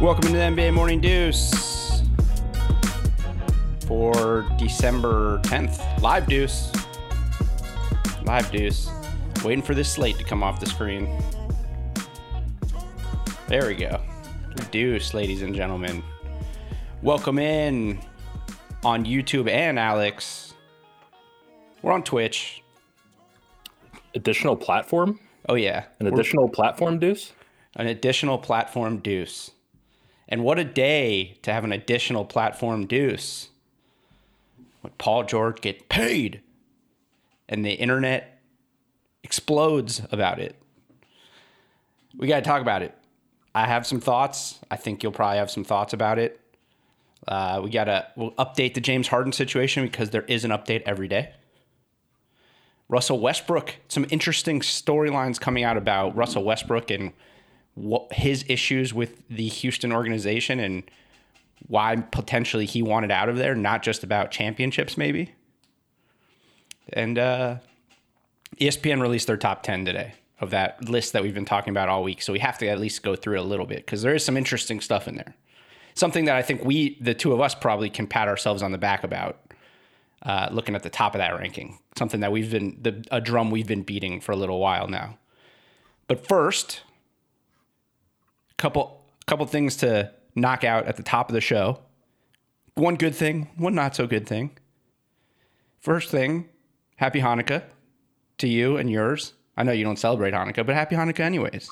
Welcome to the NBA Morning Deuce for December 10th. Live Deuce. Live Deuce. Waiting for this slate to come off the screen. There we go. Deuce, ladies and gentlemen. Welcome in on YouTube and Alex. We're on Twitch. Additional platform? Oh, yeah. An We're- additional platform, Deuce? an additional platform deuce. And what a day to have an additional platform deuce. When Paul George get paid and the internet explodes about it. We got to talk about it. I have some thoughts. I think you'll probably have some thoughts about it. Uh, we got to we'll update the James Harden situation because there is an update every day. Russell Westbrook, some interesting storylines coming out about Russell Westbrook and what his issues with the Houston organization and why potentially he wanted out of there, not just about championships, maybe. And uh, ESPN released their top 10 today of that list that we've been talking about all week. So we have to at least go through it a little bit because there is some interesting stuff in there. Something that I think we, the two of us, probably can pat ourselves on the back about uh, looking at the top of that ranking. Something that we've been, the, a drum we've been beating for a little while now. But first, couple couple things to knock out at the top of the show. One good thing, one not so good thing. First thing, happy Hanukkah to you and yours. I know you don't celebrate Hanukkah, but happy Hanukkah anyways.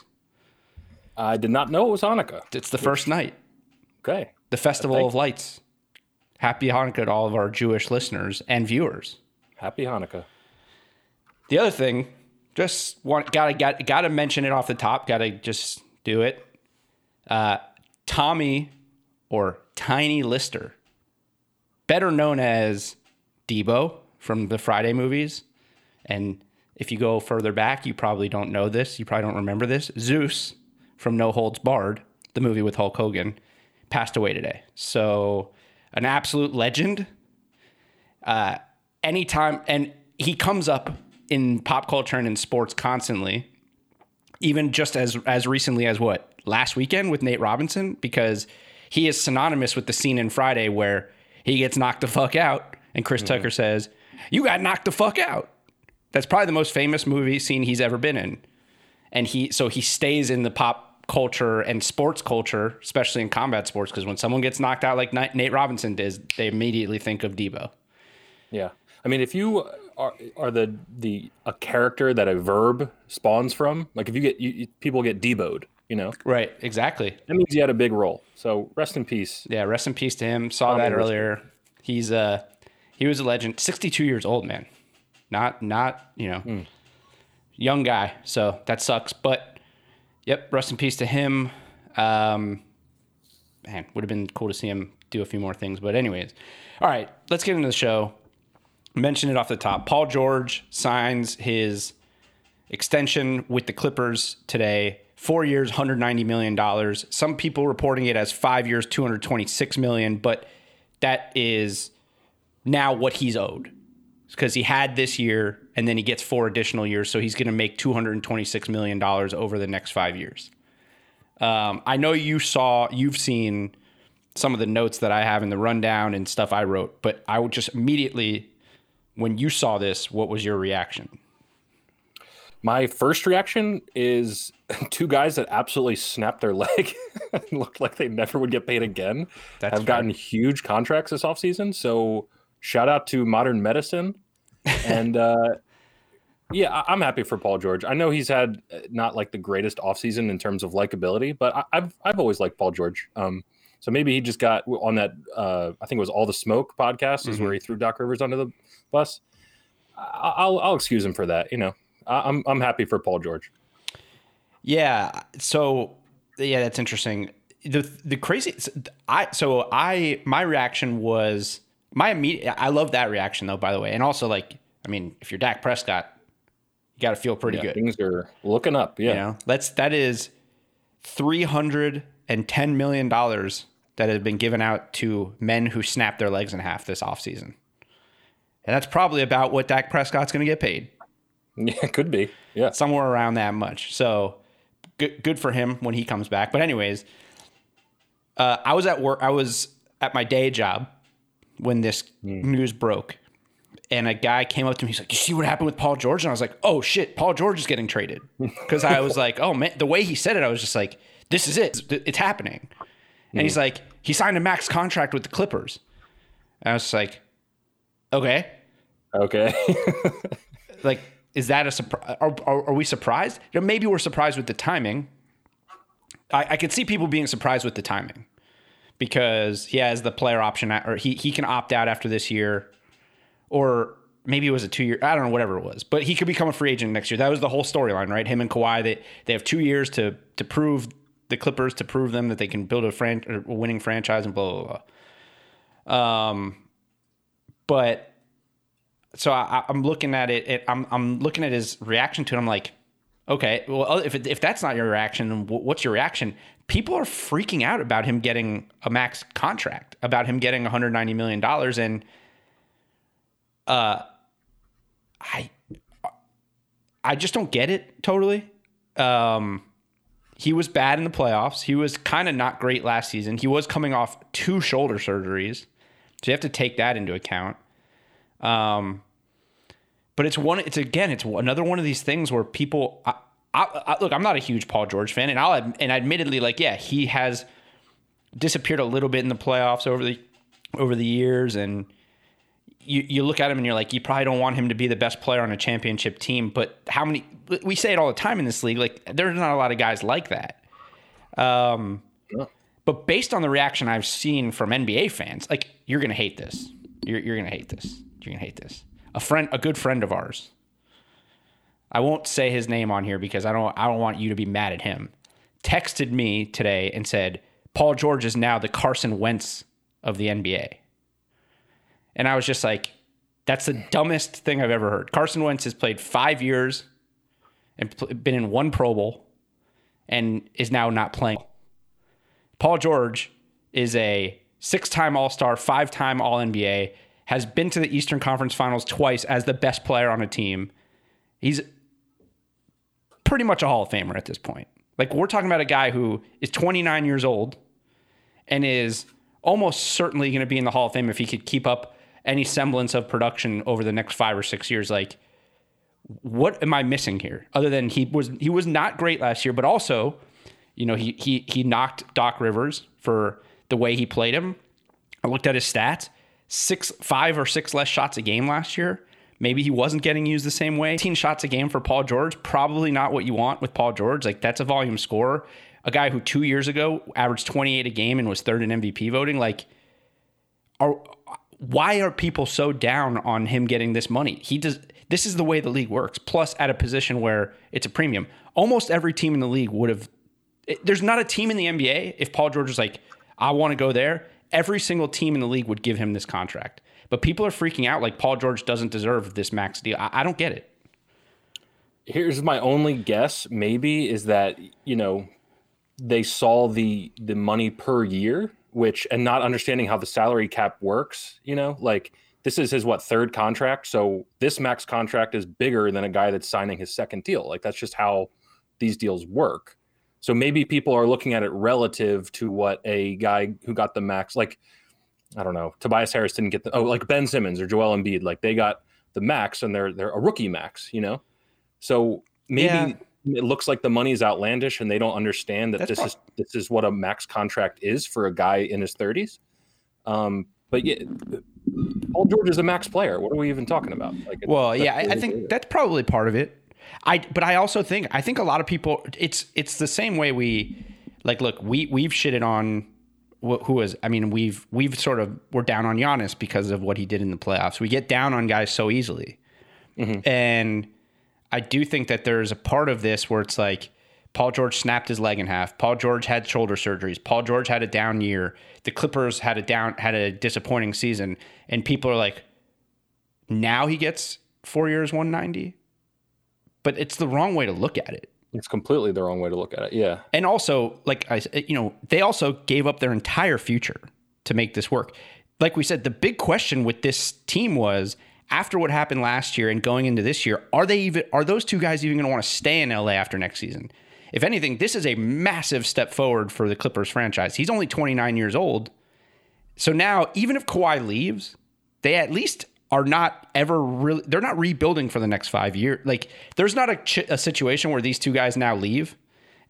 I did not know it was Hanukkah. It's the first night, Okay. the festival of lights. Happy Hanukkah to all of our Jewish listeners and viewers. Happy Hanukkah. The other thing, just want gotta got gotta mention it off the top. Gotta just do it. Uh, Tommy or Tiny Lister, better known as Debo from the Friday movies, and if you go further back, you probably don't know this. You probably don't remember this. Zeus from No Holds Barred, the movie with Hulk Hogan, passed away today. So, an absolute legend uh, anytime and he comes up in pop culture and in sports constantly even just as as recently as what last weekend with Nate Robinson because he is synonymous with the scene in Friday where he gets knocked the fuck out and Chris mm-hmm. Tucker says you got knocked the fuck out. That's probably the most famous movie scene he's ever been in. And he so he stays in the pop culture and sports culture especially in combat sports because when someone gets knocked out like Nate Robinson does they immediately think of Debo. Yeah. I mean, if you are, are the the a character that a verb spawns from, like if you get you- people get deboed, you know, right exactly that means he had a big role. So rest in peace. Yeah, rest in peace to him. Saw that earlier. He's uh he was a legend. 62 years old, man. Not not, you know, young guy. So that sucks. But yep, rest in peace to him. Um man, would have been cool to see him do a few more things. But anyways. All right, let's get into the show. Mention it off the top. Paul George signs his extension with the Clippers today. Four years, $190 million. Some people reporting it as five years, 226 million, but that is now what he's owed. Because he had this year and then he gets four additional years. So he's going to make $226 million over the next five years. Um, I know you saw, you've seen some of the notes that I have in the rundown and stuff I wrote, but I would just immediately, when you saw this, what was your reaction? My first reaction is two guys that absolutely snapped their leg and looked like they never would get paid again That's have gotten huge contracts this offseason. So shout out to modern medicine. And uh, yeah, I- I'm happy for Paul George. I know he's had uh, not like the greatest offseason in terms of likability, but I- I've I've always liked Paul George. Um, so maybe he just got on that. Uh, I think it was All the Smoke podcast is where he threw Doc Rivers under the bus. I- I'll I'll excuse him for that. You know, I- I'm I'm happy for Paul George. Yeah. So yeah, that's interesting. The the crazy I so I my reaction was my immediate I love that reaction though, by the way. And also like, I mean, if you're Dak Prescott, you gotta feel pretty Yeah, good. Things are looking up. Yeah. You know, that's that is three hundred and ten million dollars that has been given out to men who snap their legs in half this offseason. And that's probably about what Dak Prescott's going to get paid, Yeah, it could be. Yeah. somewhere around that much. So good, good for him when he comes back. But anyways, Uh, I was at work. I was at my day job when this news broke, and a guy came up to me. He's like, "You see what happened with Paul George?" And I was like, "Oh shit, Paul George is getting traded." Because I was like, "Oh man," the way he said it, I was just like, "This is it. It's, happening." And he's like, "He signed a max contract with the Clippers." And I was just like, "Okay." Okay. like is that a surprise are, are, are, we surprised? You know, maybe we're surprised with the timing. I, I could see people being surprised with the timing because he has the player option or he, he can opt out after this year or maybe it was a two year i don't know whatever it was but he could become a free agent next year. That was the whole storyline right? Him and Kawhi they, they have two years to to prove the clippers to prove them that they can build a, fran- a winning franchise and blah blah blah. Um but so I, am looking at it, it. I'm I'm looking at his reaction to it. I'm like, okay, well, if if that's not your reaction, what's your reaction? People are freaking out about him getting a max contract, about him getting 190 million dollars, and uh, I I just don't get it totally. Um, he was bad in the playoffs. He was kind of not great last season. He was coming off two shoulder surgeries, so you have to take that into account. Um, but it's one. It's again. It's another one of these things where people. I, I, I, look, I'm not a huge Paul George fan, and I'll and admittedly, like, yeah, he has disappeared a little bit in the playoffs over the over the years, and you you look at him and you're like, you probably don't want him to be the best player on a championship team. But how many? We say it all the time in this league. Like, there's not a lot of guys like that. Um, yeah. but based on the reaction I've seen from NBA fans, like, you're gonna hate this. You're you're gonna hate this. You're gonna hate this. A friend, a good friend of ours. I won't say his name on here because I don't. I don't want you to be mad at him. Texted me today and said Paul George is now the Carson Wentz of the NBA. And I was just like, that's the dumbest thing I've ever heard. Carson Wentz has played five years and been in one Pro Bowl and is now not playing. Paul George is a six time All Star, five time All NBA, has been to the Eastern Conference Finals twice as the best player on a team. He's pretty much a Hall of Famer at this point. Like we're talking about a guy who is 29 years old and is almost certainly going to be in the Hall of Fame if he could keep up any semblance of production over the next 5 or 6 years like what am I missing here other than he was he was not great last year but also you know he he he knocked Doc Rivers for the way he played him. I looked at his stats six, five or six less shots a game last year. Maybe he wasn't getting used the same way. 18 shots a game for Paul George, probably not what you want with Paul George. Like that's a volume scorer. A guy who two years ago averaged 28 a game and was third in MVP voting. Like, are why are people so down on him getting this money? He does. This is the way the league works. Plus, at a position where it's a premium, almost every team in the league would have. There's not a team in the NBA if Paul George was like, I want to go there every single team in the league would give him this contract. But people are freaking out like Paul George doesn't deserve this max deal. I, I don't get it. Here's my only guess, maybe, is that, you know, they saw the the money per year, which and not understanding how the salary cap works, you know, like this is his what third contract. So this max contract is bigger than a guy that's signing his second deal. Like that's just how these deals work. So maybe people are looking at it relative to what a guy who got the max, like I don't know, Tobias Harris didn't get the oh, like Ben Simmons or Joel Embiid, like they got the max and they're they're a rookie max, you know. So maybe yeah. it looks like the money is outlandish and they don't understand that That's this is this is what a max contract is for a guy in his thirties. Um, but yeah, Paul George is a max player. What are we even talking about? Like, well, yeah, I, I think that's probably part of it. I but I also think I think a lot of people it's it's the same way we like look we we've shitted on who was I mean we've we've sort of we're down on Giannis because of what he did in the playoffs. We get down on guys so easily, mm-hmm. and I do think that there's a part of this where it's like Paul George snapped his leg in half. Paul George had shoulder surgeries. Paul George had a down year. The Clippers had a down had a disappointing season, and people are like, now he gets four years, one ninety but it's the wrong way to look at it. It's completely the wrong way to look at it. Yeah. And also, like I, you know, they also gave up their entire future to make this work. Like we said, the big question with this team was after what happened last year and going into this year, are they even are those two guys even going to want to stay in LA after next season? If anything, this is a massive step forward for the Clippers franchise. He's only 29 years old. So now, even if Kawhi leaves, they at least are not ever really, they're not rebuilding for the next five years. Like, there's not a, ch- a situation where these two guys now leave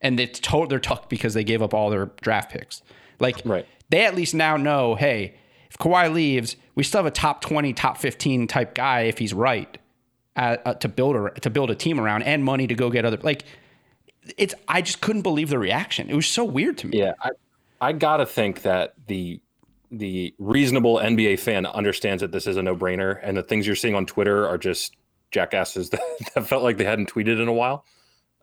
and it's to- they're tucked because they gave up all their draft picks. Like, Right. they at least now know, hey, if Kawhi leaves, we still have a top 20, top 15 type guy if he's right uh, uh, to build a to build a team around and money to go get other like it's I just couldn't believe the reaction. It was so weird to me. Yeah, I, I gotta think that the the reasonable NBA fan understands that this is a no brainer, and the things you're seeing on Twitter are just jackasses that, that felt like they hadn't tweeted in a while.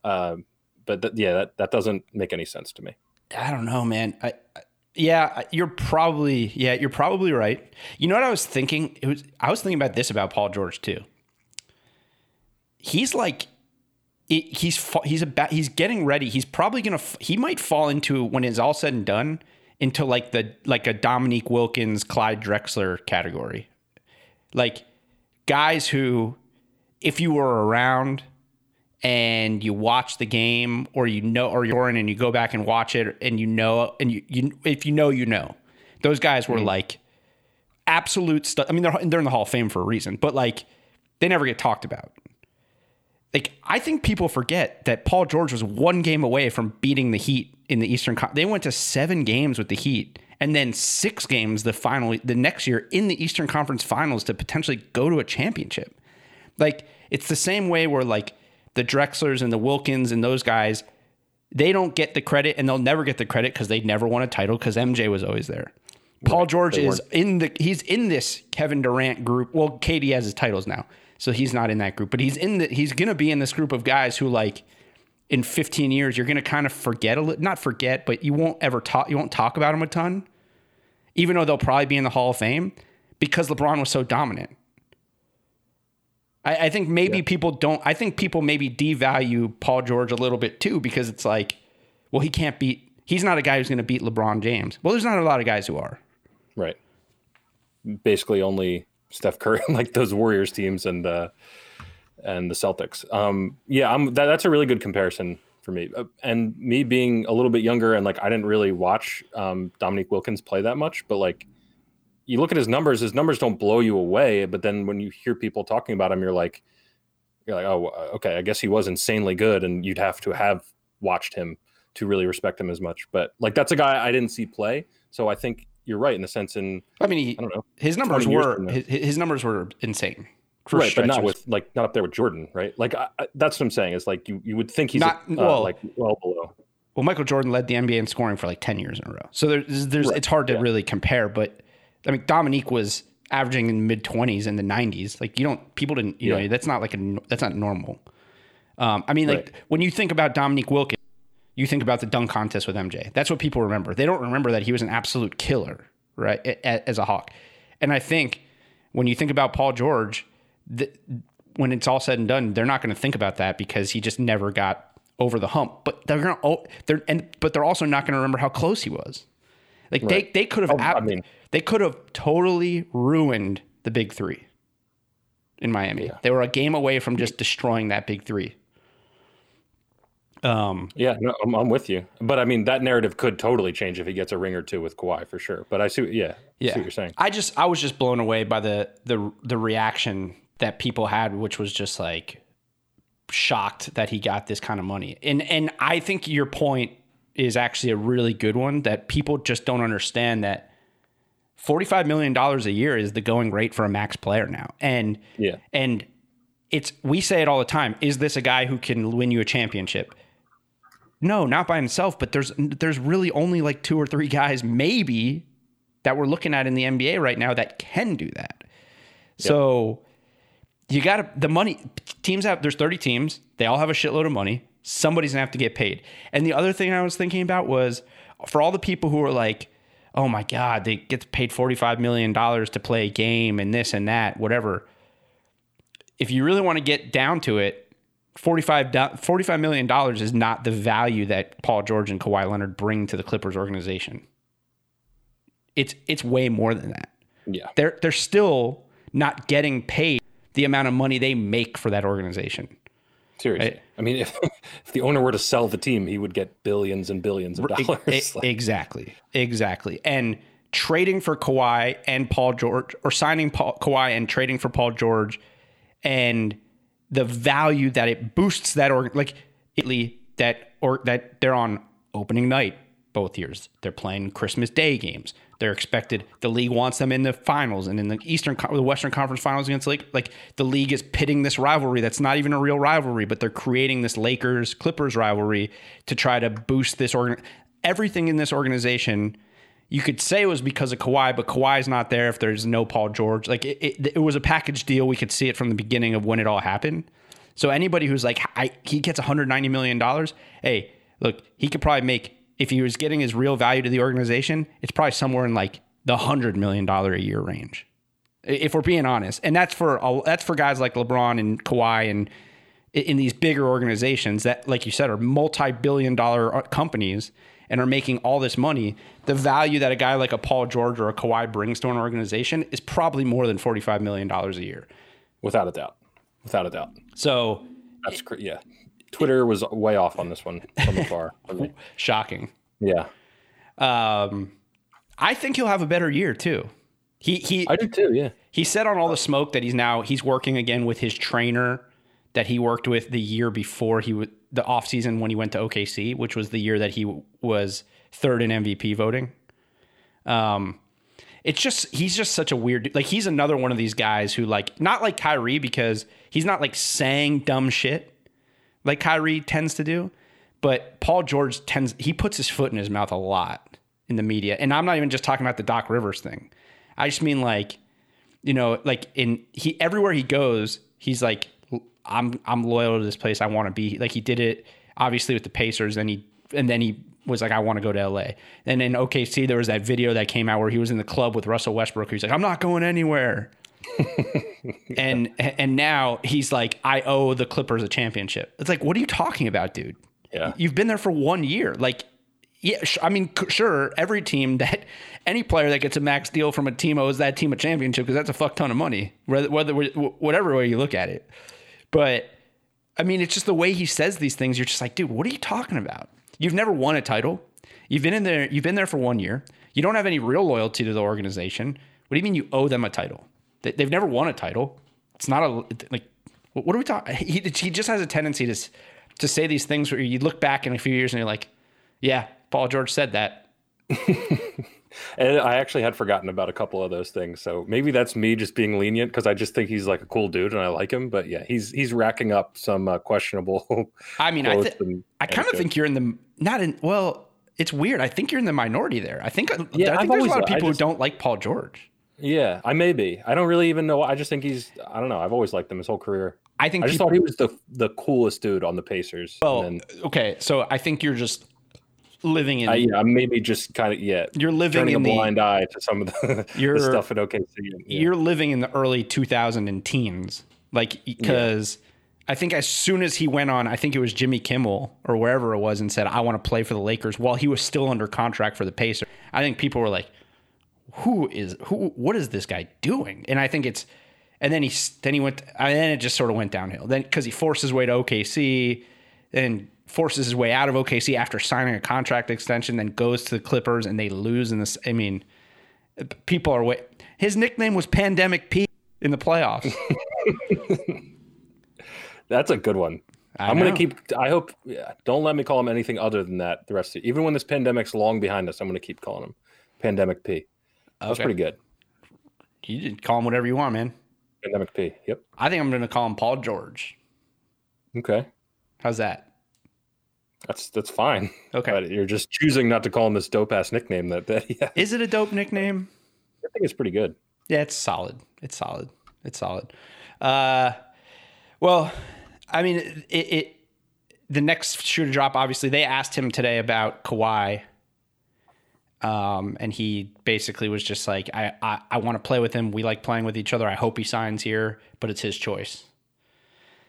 Uh, but th- yeah, that, that doesn't make any sense to me. I don't know, man. I, I- yeah, you're probably yeah, you're probably right. You know what I was thinking? It was I was thinking about this about Paul George too. He's like it, he's he's about he's getting ready. He's probably gonna he might fall into when it's all said and done into like the like a Dominique Wilkins, Clyde Drexler category, like guys who, if you were around and you watch the game or you know or you're in and you go back and watch it and you know and you, you if you know you know. Those guys were mm-hmm. like absolute stuff i mean they're, they're in the hall of fame for a reason but like they never get talked about like i think people forget that paul george was one game away from beating the heat in the eastern Con- they went to seven games with the heat and then six games the final the next year in the eastern conference finals to potentially go to a championship like it's the same way where like the Drexlers and the Wilkins and those guys, they don't get the credit and they'll never get the credit because they never won a title because MJ was always there. Paul George is in the he's in this Kevin Durant group. Well, KD has his titles now, so he's not in that group, but he's in the he's gonna be in this group of guys who like in 15 years you're gonna kind of forget a little, not forget, but you won't ever talk you won't talk about him a ton, even though they'll probably be in the Hall of Fame because LeBron was so dominant. I, I think maybe people don't. I think people maybe devalue Paul George a little bit too because it's like, well, he can't beat. He's not a guy who's going to beat LeBron James. Well, there's not a lot of guys who are. Right. Basically, only Steph Curry, like those Warriors teams and uh, and the Celtics. Um, yeah, I'm, that, that's a really good comparison for me. Uh, and me being a little bit younger and like I didn't really watch um, Dominique Wilkins play that much, but like you look at his numbers, his numbers don't blow you away. But then when you hear people talking about him, you're like, you're like, oh, okay, I guess he was insanely good, and you'd have to have watched him to really respect him as much. But like that's a guy I didn't see play, so I think you're right in the sense in I mean, he, I don't know. his numbers were his, his numbers were insane. Right, but not with like not up there with Jordan, right? Like I, I, that's what I'm saying. Is like you you would think he's Not- uh, well- like well below. Well, Michael Jordan led the NBA in scoring for like 10 years in a row. So there's, there's Right, it's hard to yeah. really compare. But I mean, Dominique was averaging in the mid 20s in the 90s. Like you don't, people didn't, you know, that's not like a, that's not normal. Um, I mean, like Right. when you think about Dominique Wilkins, you think about the dunk contest with MJ. That's what people remember. They don't remember that he was an absolute killer, right? As a Hawk. And I think when you think about Paul George, the, when it's all said and done, they're not going to think about that because he just never got over the hump. But they're going to, they're and but they're also not going to remember how close he was. Like Right. they they could have, Oh, I mean- they could have totally ruined the big three in Miami. They were a game away from just destroying that big three. Um, Yeah, no, I'm, I'm with you. But I mean, that narrative could totally change if he gets a ring or two with Kawhi for sure. But I see, yeah, yeah, see what you're saying. I just I was just blown away by the the the reaction that people had, which was just like shocked that he got this kind of money. And and I think your point is actually a really good one that people just don't understand that $45 million a year is the going rate for a max player now. And Yeah, and it's we say it all the time, is this a guy who can win you a championship? No, not by himself, but there's there's really only like two or three guys maybe that we're looking at in the NBA right now that can do that. So you got to the money teams have there's 30 teams, they all have a shitload of money. Somebody's going to have to get paid. And the other thing I was thinking about was for all the people who are like, "Oh my god, they get paid 45 million dollars to play a game and this and that, whatever." If you really want to get down to it, 45 $45 million is not the value that Paul George and Kawhi Leonard bring to the Clippers organization. It's it's way more than that. yeah, They're they're still not getting paid the amount of money they make for that organization. Seriously. Right. I mean, if, if the owner were to sell the team, he would get billions and billions of dollars. Like, exactly, exactly. And trading for Kawhi and Paul George, or signing Paul, Kawhi and trading for Paul George, and the value that it boosts that org like Italy that or that they're on opening night both years. They're playing Christmas Day games. They're expected. The league wants them in the finals and in the Eastern, the Western Conference Finals against like like the league is pitting this rivalry that's not even a real rivalry, but they're creating this Lakers Clippers rivalry to try to boost this organ. Everything in this organization, you could say it was because of Kawhi, but Kawhi's not there if there's no Paul George. Like it, it, it was a package deal. We could see it from the beginning of when it all happened. So anybody who's like, he gets 190 million dollars. Hey, look, he could probably make if he was getting his real value to the organization, it's probably somewhere in like the hundred million dollar a year range, if we're being honest. And that's for that's for guys like LeBron and Kawhi and in these bigger organizations that, like you said, are multi-billion dollar uh, companies and are making all this money. The value that a guy like a Paul George or a Kawhi brings to an organization is probably more than forty-five million dollars a year. without a doubt. Without a doubt. So That's cr- yeah. Twitter was way off on this one from afar. shocking. yeah, Um, I think he'll have a better year too. He he I do too. Yeah, he said on all the smoke that he's now he's working again with his trainer that he worked with the year before he was the offseason when he went to OKC, which was the year that he w- was third in MVP voting. Um it's just he's just such a weird like he's another one of these guys who like not like Kyrie because he's not like saying dumb shit like Kyrie tends to do, but Paul George tends he puts his foot in his mouth a lot in the media. And I'm not even just talking about the Doc Rivers thing. I just mean like you know, like in he everywhere he goes, he's like, I'm I'm loyal to this place. I want to be. Like he did it obviously with the Pacers, and he and then he was like, I want to go to LA. And in OKC, there was that video that came out where he was in the club with Russell Westbrook. He's like, I'm not going anywhere. and and now he's like, I owe the Clippers a championship. It's like, what are you talking about, dude? Yeah. You've been there for one year. Like, yeah, sh- I mean, c- sure, every team that any player that gets a max deal from a team owes that team a championship because that's a fuck ton of money, whether, whether whatever way you look at it. But I mean, it's just the way he says these things. You're just like, dude, what are you talking about? You've never won a title. You've been in there. You've been there for one year. You don't have any real loyalty to the organization. What do you mean you owe them a title? They- They've never won a title. It's not a like. What are we talking? He he just has a tendency to to say these things where you look back in a few years and you're like, yeah, Paul George said that. and I actually had forgotten about a couple of those things. So maybe that's me just being lenient because I just think he's like a cool dude and I like him. But yeah, he's he's racking up some uh, questionable. I mean, I th- and- I kind of think you're in the not in well. It's weird. I think you're in the minority there. I think Yeah, I I've think there's a lot of people just- who don't like Paul George. Yeah, I may be. I don't really even know. I just think he's. I don't know. I've always liked him his whole career. I think I just people, thought he was the the coolest dude on the Pacers. well, then, okay. So I think you're just living in I, yeah, I'm maybe just kind of yeah. you're living turning a in the blind eye to some of the, You're- the stuff at OKC. yeah. you're living in the early 2000 and teens like because i think as soon as he went on i think it was jimmy kimmel or wherever it was and said i want to play for the lakers while he was still under contract for the pacers i think people were like who is who what is this guy doing and i think it's and then he then he went and then it just sort of went downhill then because he forced his way to okc then forces his way out of okc after signing a contract extension then goes to the clippers and they lose in this i mean people are way his nickname was pandemic p in the playoffs That's a good one. I I'm gonna keep. I hope. Yeah, don't let me call him anything other than that. The rest of even when this pandemic's long behind us, I'm gonna keep calling him Pandemic P. That's Okay. pretty good. you can call him whatever you want man Pandemic P. Yep. i think i'm going to call him paul george Okay. how's that That's that's fine. okay But you're just choosing not to call him this dope ass nickname that that yeah. is it a dope nickname I think it's pretty good. Yeah, it's solid. It's solid. It's solid. Uh, well, I mean, it, it the next shoe to drop. Obviously, they asked him today about Kawhi, um, and he basically was just like, "I I, I want to play with him. We like playing with each other. I hope he signs here, but it's his choice."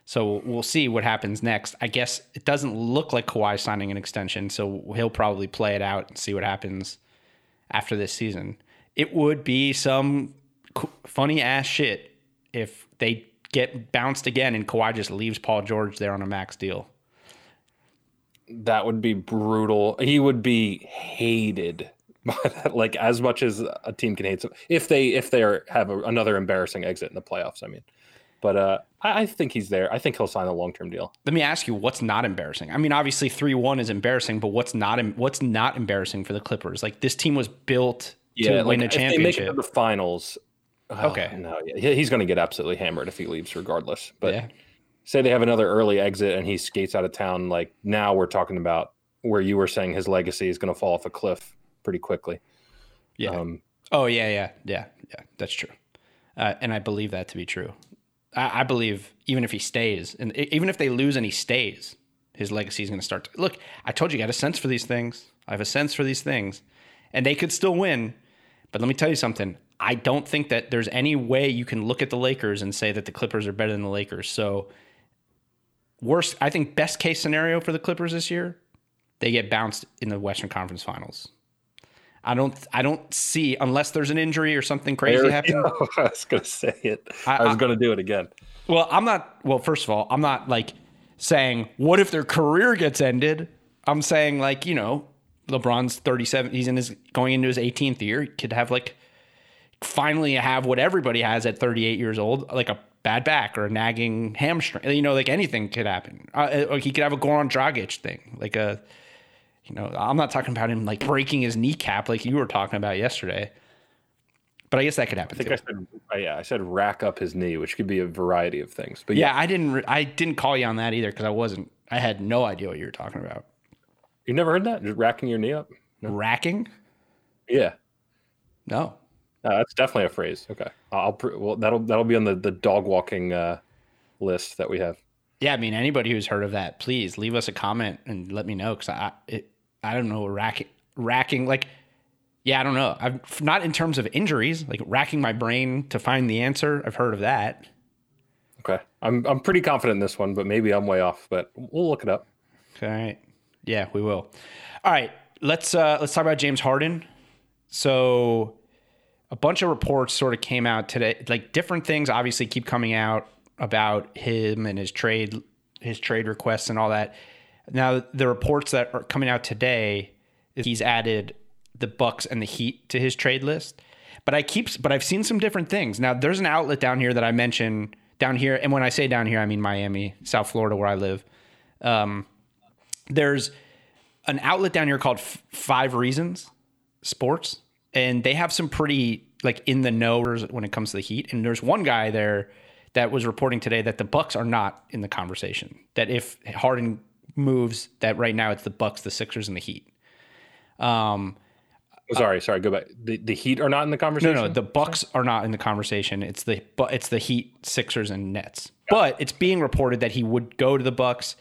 So we'll see what happens next. I guess it doesn't look like Kawhi signing an extension, so he'll probably play it out and see what happens after this season. It would be some funny ass shit if they get bounced again and Kawhi just leaves Paul George there on a max deal. That would be brutal. He would be hated. like as much as a team can hate some, if they if they are, have a, another embarrassing exit in the playoffs. I mean, but uh, I, I think he's there. I think he'll sign a long term deal. Let me ask you, what's not embarrassing? I mean, obviously three one is embarrassing, but what's not what's not embarrassing for the Clippers? Like this team was built yeah, to like win a championship. If they make it to the finals, oh, okay, no, yeah, he's going to get absolutely hammered if he leaves, regardless. But yeah. say they have another early exit and he skates out of town, like now we're talking about where you were saying his legacy is going to fall off a cliff pretty quickly. Yeah. Um, oh yeah, yeah, yeah, yeah. That's true, uh, and I believe that to be true. I, I, believe even if he stays, and even if they lose and he stays, his legacy is going to start. To, look, I told you, I got a sense for these things. I have a sense for these things, and they could still win. But let me tell you something. I don't think that there's any way you can look at the Lakers and say that the Clippers are better than the Lakers. So, worst, I think best case scenario for the Clippers this year, they get bounced in the Western Conference Finals. I don't I don't see unless there's an injury or something crazy happening. I was gonna say it. I, I was I, gonna do it again. Well, I'm not well, first of all, I'm not like saying what if their career gets ended? I'm saying like, you know, LeBron's 37, he's in his going into his 18th year. He could have like finally have what everybody has at 38 years old, like a bad back or a nagging hamstring. You know, like anything could happen. Uh, like he could have a Goran Dragic thing, like a you know, I'm not talking about him like breaking his kneecap like you were talking about yesterday. But I guess that could happen. I think too. I said, uh, yeah, I said rack up his knee, which could be a variety of things. But yeah, yeah I didn't, I didn't call you on that either because I wasn't, I had no idea what you were talking about. You never heard that? Just racking your knee up? No. Racking? Yeah. No. Uh, that's definitely a phrase. Okay, I'll well that'll that'll be on the the dog walking uh, list that we have. Yeah, I mean anybody who's heard of that, please leave us a comment and let me know because I it, I don't know, racking, racking, like, yeah, I don't know. I've not in terms of injuries, like racking my brain to find the answer. I've heard of that. Okay. I'm, I'm pretty confident in this one, but maybe I'm way off, but we'll look it up. All right. Yeah, we will. All right. Let's, uh, let's talk about James Harden. So a bunch of reports sort of came out today, like different things obviously keep coming out about him and his trade, his trade requests and all that. Now, the reports that are coming out today he's added the Bucks and the Heat to his trade list. But I keep, but I've seen some different things. Now, there's an outlet down here that I mentioned down here, and when I say down here, I mean Miami, South Florida, where I live. Um, there's an outlet down here called F- Five Reasons Sports, and they have some pretty like in the know when it comes to the Heat. And there's one guy there that was reporting today that the Bucks are not in the conversation. That if Harden moves that right now it's the Bucks, the Sixers, and the Heat. Um, oh, sorry, sorry. Go back. The, the Heat are not in the conversation. No, no, the Bucks are not in the conversation. It's the but it's the Heat, Sixers, and Nets. But it's being reported that he would go to the Bucks.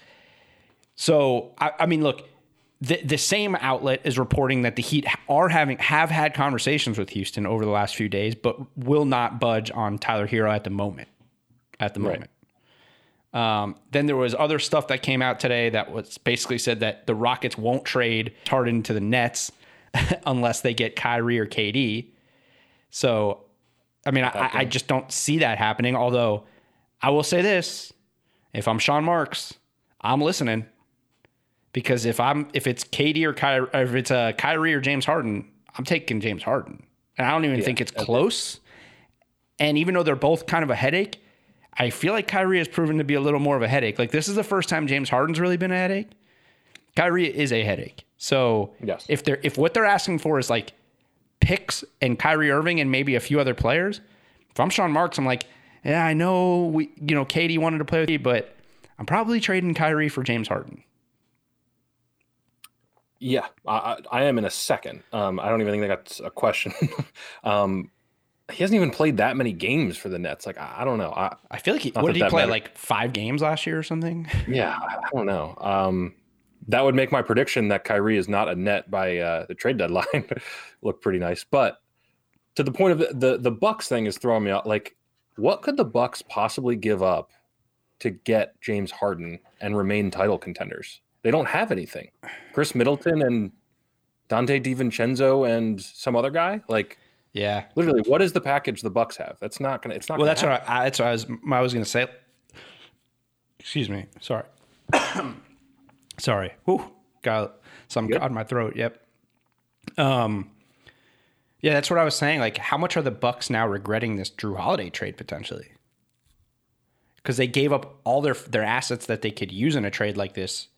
So I, I mean, look, the the same outlet is reporting that the Heat are having have had conversations with Houston over the last few days, but will not budge on Tyler Herro at the moment. At the right. moment. Um, then there was other stuff that came out today that was basically said that the Rockets won't trade Harden to the Nets unless they get Kyrie or KD. So, I mean, I, I, just don't see that happening. Although, I will say this: if I'm Sean Marks, I'm listening because if I'm if it's KD or Kyrie, or if it's a uh, Kyrie or James Harden, I'm taking James Harden, and I don't even yeah, think it's close. And even though they're both kind of a headache, I feel like Kyrie has proven to be a little more of a headache. Like this is the first time James Harden's really been a headache. Kyrie is a headache. So yes. if they're if what they're asking for is like picks and Kyrie Irving and maybe a few other players, if I'm Sean Marks, I'm like, yeah, I know we you know KD wanted to play with you, but I'm probably trading Kyrie for James Harden. Yeah, I, I am in a second. Um, I don't even think that's a question. um, he hasn't even played that many games for the Nets. Like I, I don't know. I, I feel like he, what did he play like five games last year or something? Yeah, I don't know. Um, that would make my prediction that Kyrie is not a net by uh, the trade deadline look pretty nice. But to the point of the, the the Bucks thing is throwing me out. Like, what could the Bucks possibly give up to get James Harden and remain title contenders? They don't have anything. Khris Middleton and Donte DiVincenzo and some other guy like Yeah. Literally, what is the package the Bucks have? That's not gonna. It's not. Well, that's what I, that's what I was I was gonna say. Excuse me. Sorry. Sorry. Whew. Got some Good. on my throat. Yep. Um. Yeah, that's what I was saying. Like, how much are the Bucks now regretting this Jrue Holiday trade potentially? Because they gave up all their their assets that they could use in a trade like this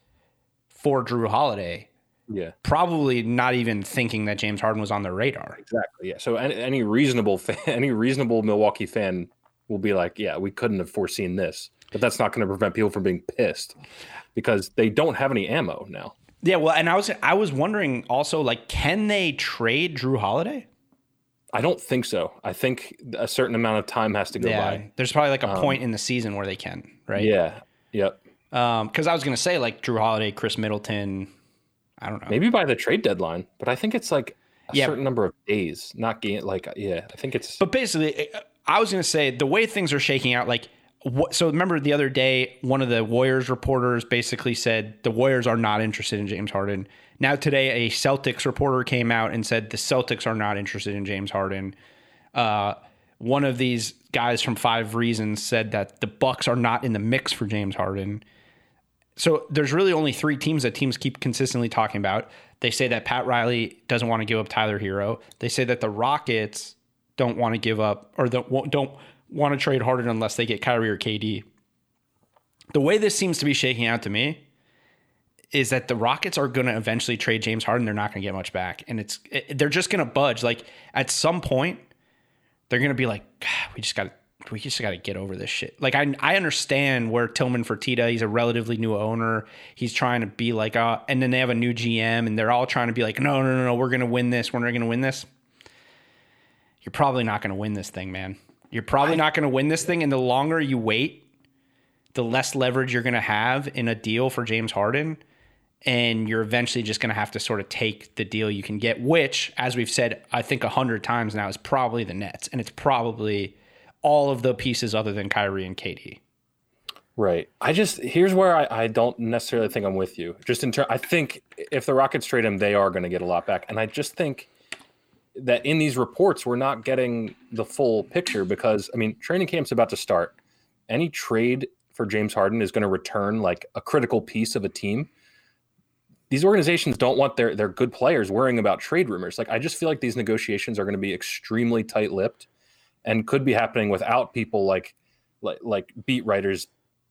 for Jrue Holiday, Yeah, probably not even thinking that James Harden was on their radar. exactly. Yeah. So any, any reasonable fan, any reasonable Milwaukee fan will be like, yeah, we couldn't have foreseen this, but that's not going to prevent people from being pissed because they don't have any ammo now. Yeah, well, and I was I was wondering also like, can they trade Jrue Holiday? I don't think so. I think a certain amount of time has to go Yeah, by. there's probably like a um, point in the season where they can, right? Yeah. Yep. Um, because I was gonna say like Jrue Holiday, Khris Middleton. I don't know. Maybe by the trade deadline, but I think it's like a Yeah. certain number of days, not game. Like, uh, yeah, I think it's. But basically, uh, uh, I was gonna say the way things are shaking out, like. What, so remember the other day, one of the Warriors reporters basically said the Warriors are not interested in James Harden. Now today, a Celtics reporter came out and said the Celtics are not interested in James Harden. Uh, one of these guys from Five Reasons said that the Bucks are not in the mix for James Harden. So there's really only three teams that teams keep consistently talking about. They say that Pat Riley doesn't want to give up Tyler Herro. They say that the Rockets don't want to give up or don't want to trade Harden unless they get Kyrie or KD. The way this seems to be shaking out to me is that the Rockets are going to eventually trade James Harden. They're not going to get much back, and it's it, they're just going to budge. Like at some point, they're going to be like, "God, we just got to. We just got to get over this shit. Like I, I understand where Tillman Fertitta. He's a relatively new owner. He's trying to be like, uh, and then they have a new GM, and they're all trying to be like, no, no, no, no, we're gonna win this. We're not gonna win this. You're probably not gonna win this thing, man. You're probably not gonna win this thing, and the longer you wait, the less leverage you're gonna have in a deal for James Harden and you're eventually just going to have to sort of take the deal you can get, which, as we've said, I think a hundred times now, is probably the Nets, and it's probably all of the pieces other than Kyrie and KD. Right. I just here's where I, I don't necessarily think I'm with you. Just in terms, I think if the Rockets trade him, they are going to get a lot back, and I just think that in these reports we're not getting the full picture because I mean training camp's about to start. Any trade for James Harden is going to return like a critical piece of a team. These organizations don't want their their good players worrying about trade rumors. Like I just feel like these negotiations are going to be extremely tight-lipped and could be happening without people like like like beat writers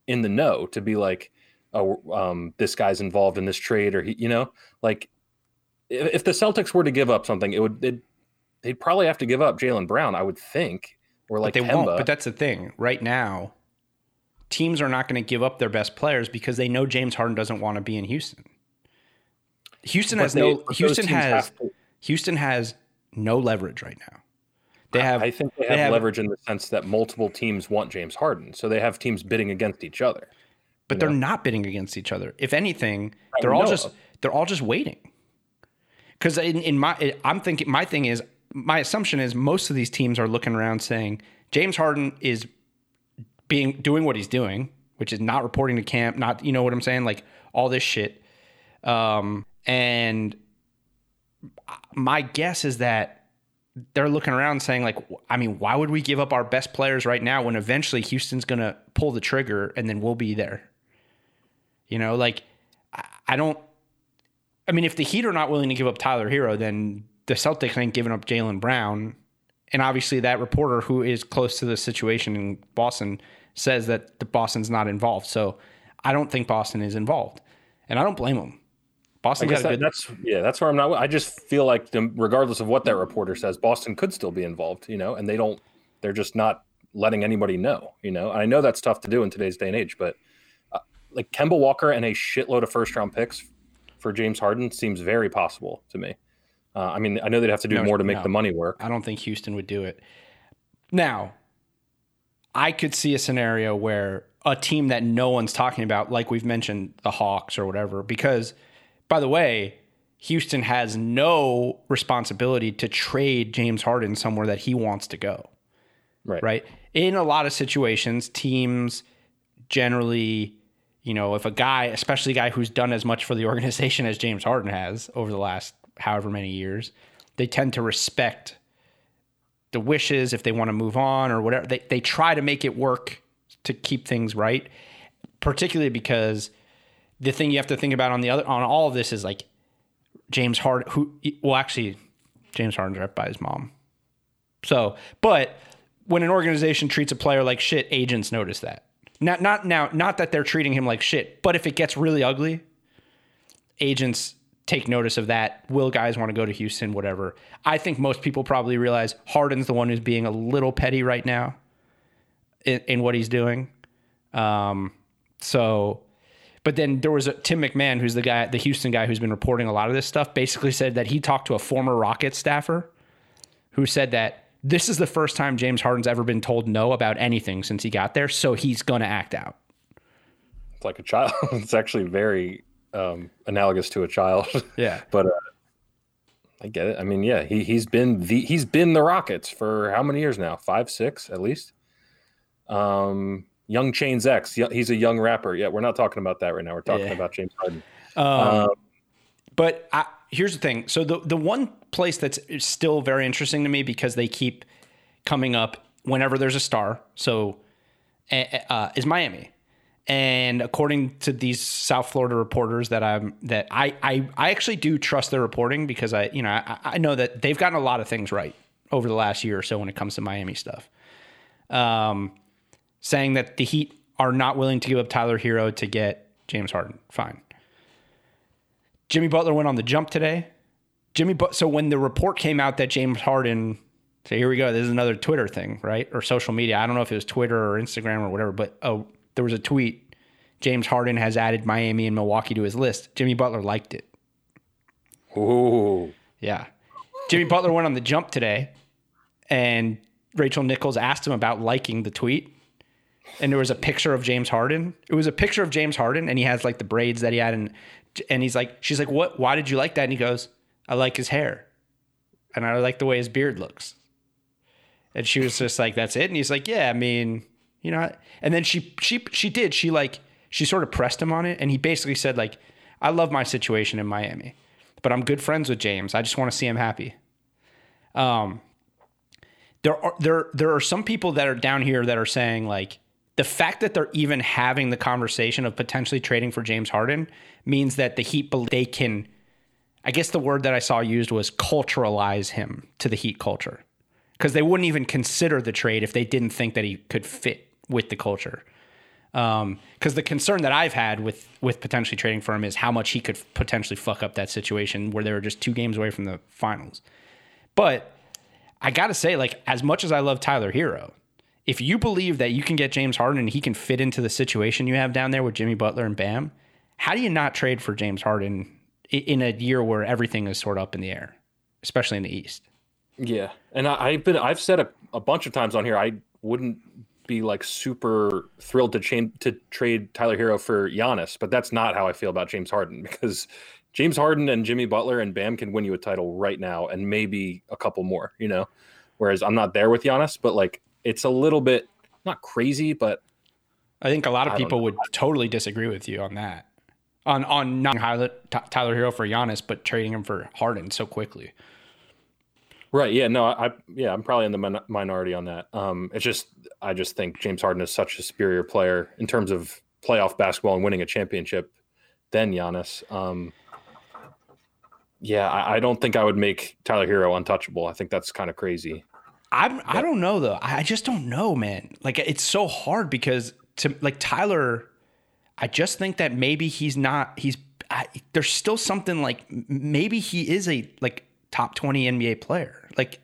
in the know to be like, oh, um, this guy's involved in this trade, or he, you know, like if, if the Celtics were to give up something, it would they'd, they'd probably have to give up Jaylen Brown, I would think, or like But they Kemba. won't. But that's the thing. Right now, teams are not going to give up their best players because they know James Harden doesn't want to be in Houston. Houston But has they- no. Houston has. to- Houston has no leverage right now. They have. I think they they have, have- leverage in the sense that multiple teams want James Harden, so they have teams bidding against each other. but they're not bidding against each other. If anything, they're all just they're all just waiting. Because in, in my, I'm thinking my thing is my assumption is most of these teams are looking around saying James Harden is being doing what he's doing, which is not reporting to camp, not you know what I'm saying, like all this shit. Um, and my guess is that they're looking around saying like i mean why would we give up our best players right now when eventually houston's going to pull the trigger and then we'll be there? You know like I- don't i mean if the heat are not willing to give up tyler herro then the celtics ain't giving up jaylen brown. And obviously that reporter who is close to the situation in boston says that the boston's not involved. So i don't think boston is involved. And i don't blame them I got a that, good that's yeah, that's where I'm not. I just feel like, regardless of what that reporter says, Boston could still be involved, you know, and they don't. They're just not letting anybody know, you know. And I know that's tough to do in today's day and age, but uh, like Kemba Walker and a shitload of first round picks for James Harden seems very possible to me. Uh, I mean, I know they'd have to do No, more to make no. the money work. I don't think Houston would do it. Now, I could see a scenario where a team that no one's talking about, like we've mentioned, the Hawks or whatever, because by the way, Houston has no responsibility to trade James Harden somewhere that he wants to go. Right. Right. In a lot of situations, teams generally, you know, if a guy, especially a guy who's done as much for the organization as James Harden has over the last however many years, they tend to respect the wishes if they want to move on or whatever. They they try to make it work to keep things right, particularly because the thing you have to think about on the other on all of this is like James Harden who well actually James Harden's right by his mom. So, but when an organization treats a player like shit, agents notice that. Not not now not that they're treating him like shit, but if it gets really ugly, agents take notice of that. Will guys want to go to Houston? Whatever. I think most people probably realize Harden's the one who's being a little petty right now in, in what he's doing. Um, so, but then there was a Tim McMahon, who's the guy, the Houston guy who's been reporting a lot of this stuff, basically said that he talked to a former Rockets staffer who said that this is the first time James Harden's ever been told no about anything since he got there. So he's going to act out. It's like a child. it's actually very um, analogous to a child. Yeah. but uh, I get it. I mean, yeah, he he's been the he's been the Rockets for how many years now? Five, six, at least. Um, Young Chains X. He's a young rapper. Yeah, we're not talking about that right now. We're talking Yeah. about James Harden. Um, Um, but I, here's the thing. So the the one place that's still very interesting to me because they keep coming up whenever there's a star. So eh, uh, is Miami. And according to these South Florida reporters that I'm that I I, I actually do trust their reporting because I you know I, I know that they've gotten a lot of things right over the last year or so when it comes to Miami stuff. Um, saying that the Heat are not willing to give up Tyler Herro to get James Harden. Fine. Jimmy Butler went on the jump today. Jimmy, but so when the report came out that James Harden, so here we go. This is another Twitter thing, right, or social media. I don't know if it was Twitter or Instagram or whatever, but oh, there was a tweet. James Harden has added Miami and Milwaukee to his list. Jimmy Butler liked it. ooh, Yeah. Jimmy Butler went on the jump today, and Rachel Nichols asked him about liking the tweet. And there was a picture of James Harden. It was a picture of James Harden, and he has like the braids that he had, and and he's like, she's like, what? Why did you like that? And he goes, I like his hair, and I like the way his beard looks. And she was just like, that's it. And he's like, yeah, I mean, you know. And then she she she did. She like she sort of pressed him on it, and he basically said like, I love my situation in Miami, but I'm good friends with James. I just want to see him happy. Um, there are there there are some people that are down here that are saying like the fact that they're even having the conversation of potentially trading for James Harden means that the Heat they can I guess the word that I saw used was culturalize him to the Heat culture. Because they wouldn't even consider the trade if they didn't think that he could fit with the culture. Um, because the concern that I've had with with potentially trading for him is how much he could potentially fuck up that situation where they were just two games away from the finals. But I got to say, like, as much as I love Tyler Herro, if you believe that you can get James Harden and he can fit into the situation you have down there with Jimmy Butler and Bam, how do you not trade for James Harden in a year where everything is sort of up in the air, especially in the East? yeah. And I, I've been I've said a, a bunch of times on here I wouldn't be like super thrilled to change to trade Tyler Herro for Giannis, but that's not how I feel about James Harden because James Harden and Jimmy Butler and Bam can win you a title right now and maybe a couple more, you know. Whereas I'm not there with Giannis, but like it's a little bit not crazy, but I think a lot of people would totally disagree with you on that. On on not Tyler Herro for Giannis, but trading him for Harden so quickly. Right. Yeah. No. I. Yeah. I'm probably in the min- minority on that. Um. It's just I just think James Harden is such a superior player in terms of playoff basketball and winning a championship than Giannis. Um. Yeah. I, I don't think I would make Tyler Herro untouchable. I think that's kind of crazy. I'm I don't know though. I just don't know, man. Like it's so hard because to like Tyler, I just think that maybe he's not. He's I, there's still something like maybe he is a like top twenty NBA player. Like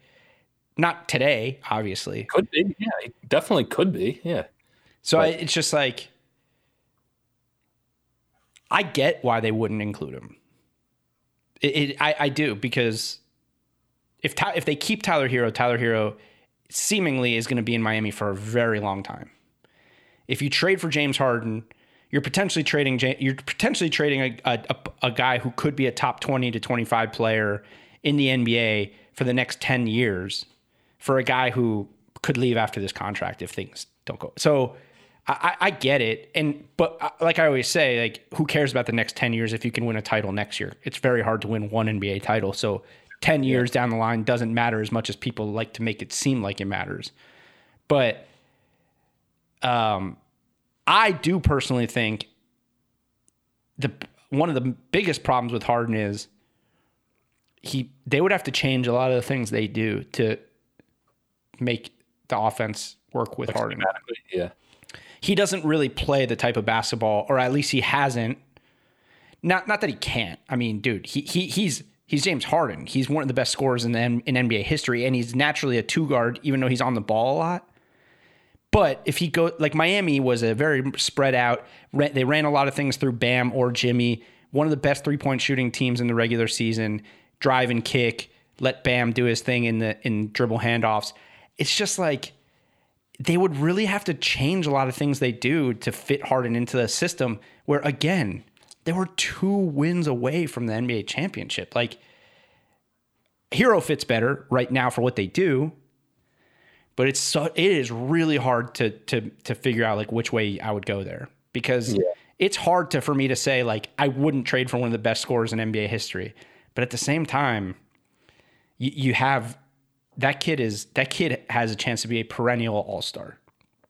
not today, obviously. Could be. Yeah. He definitely could be. Yeah. So I, it's just like I get why they wouldn't include him. It, it I, I do because if if they keep Tyler Herro, Tyler Herro seemingly is going to be in Miami for a very long time. If you trade for James Harden, you're potentially trading you're potentially trading a, a, a, guy who could be a top 20 to 25 player in the NBA for the next 10 years for a guy who could leave after this contract if things don't go. So I, I I get it, and but uh, like I always say, like who cares about the next ten years if you can win a title next year? It's very hard to win one NBA title. So 10 years down the line doesn't matter as much as people like to make it seem like it matters. But um, I do personally think the one of the biggest problems with Harden is he they would have to change a lot of the things they do to make the offense work with Harden. Yeah. He doesn't really play the type of basketball, or at least he hasn't. Not not that he can't. I mean, dude, he he he's he's James Harden. He's one of the best scorers in in NBA history, and he's naturally a two guard, even though he's on the ball a lot. But if he go like Miami was a very spread out. They ran a lot of things through Bam or Jimmy. One of the best three point shooting teams in the regular season. Drive and kick. Let Bam do his thing in the in dribble handoffs. It's just like they would really have to change a lot of things they do to fit Harden into the system. Where again, they were two wins away from the NBA championship. Like Herro fits better right now for what they do, but it's so it is really hard to to to figure out like which way I would go there because yeah. it's hard to for me to say like I wouldn't trade for one of the best scorers in NBA history, but at the same time, you, you have that kid is that kid has a chance to be a perennial All Star.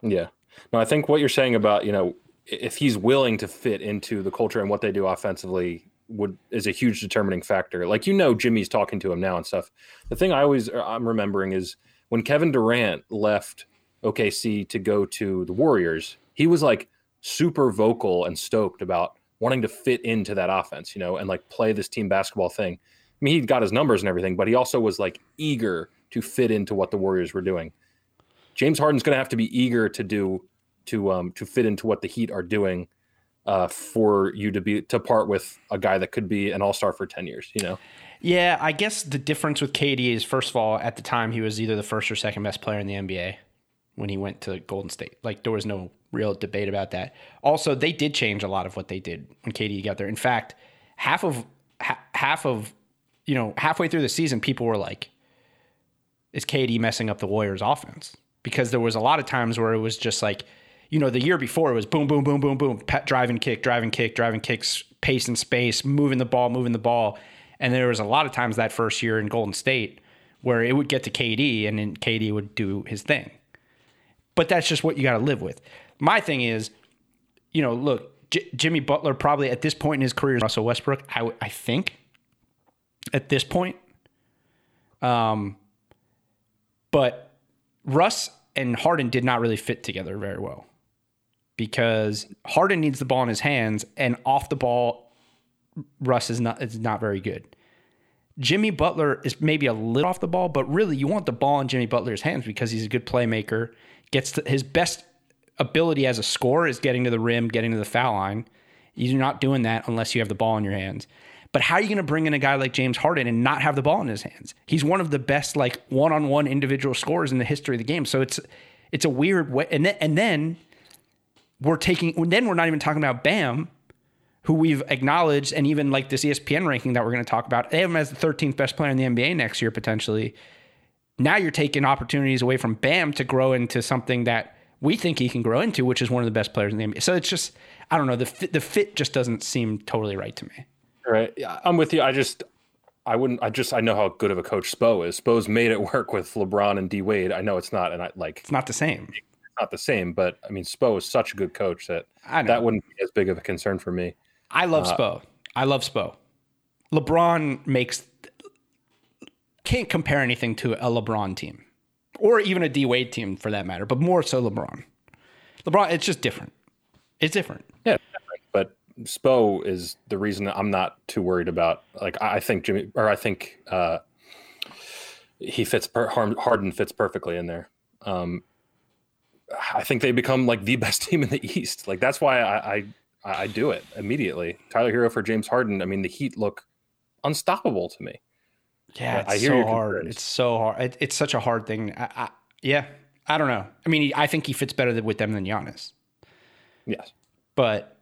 Yeah, no, I think what you're saying about you know if he's willing to fit into the culture and what they do offensively would is a huge determining factor. Like you know, Jimmy's talking to him now and stuff. The thing I always uh, I'm remembering is when Kevin Durant left OKC to go to the Warriors, he was like super vocal and stoked about wanting to fit into that offense, you know, and like play this team basketball thing. I mean, he got his numbers and everything, but he also was like eager to fit into what the Warriors were doing. James Harden's going to have to be eager to do to um to fit into what the Heat are doing uh, for you to be to part with a guy that could be an all star for ten years. You know. Yeah, I guess the difference with KD is first of all, at the time he was either the first or second best player in the NBA when he went to Golden State. Like there was no real debate about that. Also, they did change a lot of what they did when KD got there. In fact, half of ha- half of you know halfway through the season, people were like, "Is KD messing up the Warriors' offense?" Because there was a lot of times where it was just like, you know, the year before it was boom, boom, boom, boom, boom, driving kick, driving kick, driving kicks, pace and space, moving the ball, moving the ball and there was a lot of times that first year in Golden State where it would get to KD and then KD would do his thing. But that's just what you got to live with. My thing is, you know, look, J- Jimmy Butler probably at this point in his career, Russell Westbrook, I, I think at this point. Um, but Russ and Harden did not really fit together very well because Harden needs the ball in his hands and off the ball Russ is not is not very good. Jimmy Butler is maybe a little off the ball, but really you want the ball in Jimmy Butler's hands because he's a good playmaker. Gets to, his best ability as a scorer is getting to the rim, getting to the foul line. You're not doing that unless you have the ball in your hands. But how are you going to bring in a guy like James Harden and not have the ball in his hands? He's one of the best like one-on-one individual scorers in the history of the game. So it's it's a weird way. And then, and then we're taking then we're not even talking about Bam who we've acknowledged, and even like this ESPN ranking that we're going to talk about, they have him as the 13th best player in the NBA next year potentially. Now you're taking opportunities away from Bam to grow into something that we think he can grow into, which is one of the best players in the NBA. So it's just, I don't know, the fit, the fit just doesn't seem totally right to me. Right. Yeah, I'm with you. I just, I wouldn't. I just I know how good of a coach Spo is. Spo's made it work with LeBron and D Wade. I know it's not, and I like it's not the same. Not the same, but I mean Spo is such a good coach that that wouldn't be as big of a concern for me. I love uh, Spo. I love Spo. LeBron makes can't compare anything to a LeBron team, or even a D Wade team for that matter, but more so LeBron. LeBron, it's just different. It's different. Yeah, but Spo is the reason I'm not too worried about. Like I think Jimmy, or I think uh, he fits. Per, Harden fits perfectly in there. Um, I think they become like the best team in the East. Like that's why I, I I, do it immediately. Tyler Herro for James Harden. I mean, the Heat look unstoppable to me. Yeah, it's I hear so hard. It's so hard. It, it's such a hard thing. I, I, yeah, I don't know. I mean, I think he fits better with them than Giannis. Yes, but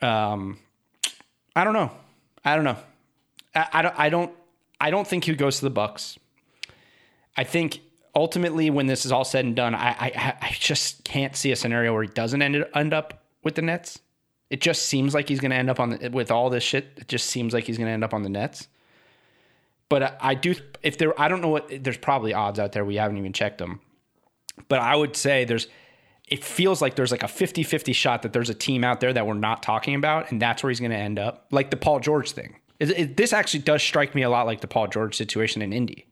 um, I don't know. I don't know. I, I don't. I don't. I don't think he goes to the Bucks. I think ultimately, when this is all said and done, I I, I just can't see a scenario where he doesn't end end up with the Nets. It just seems like he's going to end up on the, with all this shit. It just seems like he's going to end up on the Nets. but I, I do if there I don't know what there's probably odds out there we haven't even checked them. But I would say there's it feels like there's like a 50-50 shot that there's a team out there that we're not talking about and that's where he's going to end up. Like the Paul George thing. It, it, this actually does strike me a lot like the Paul George situation in Indy.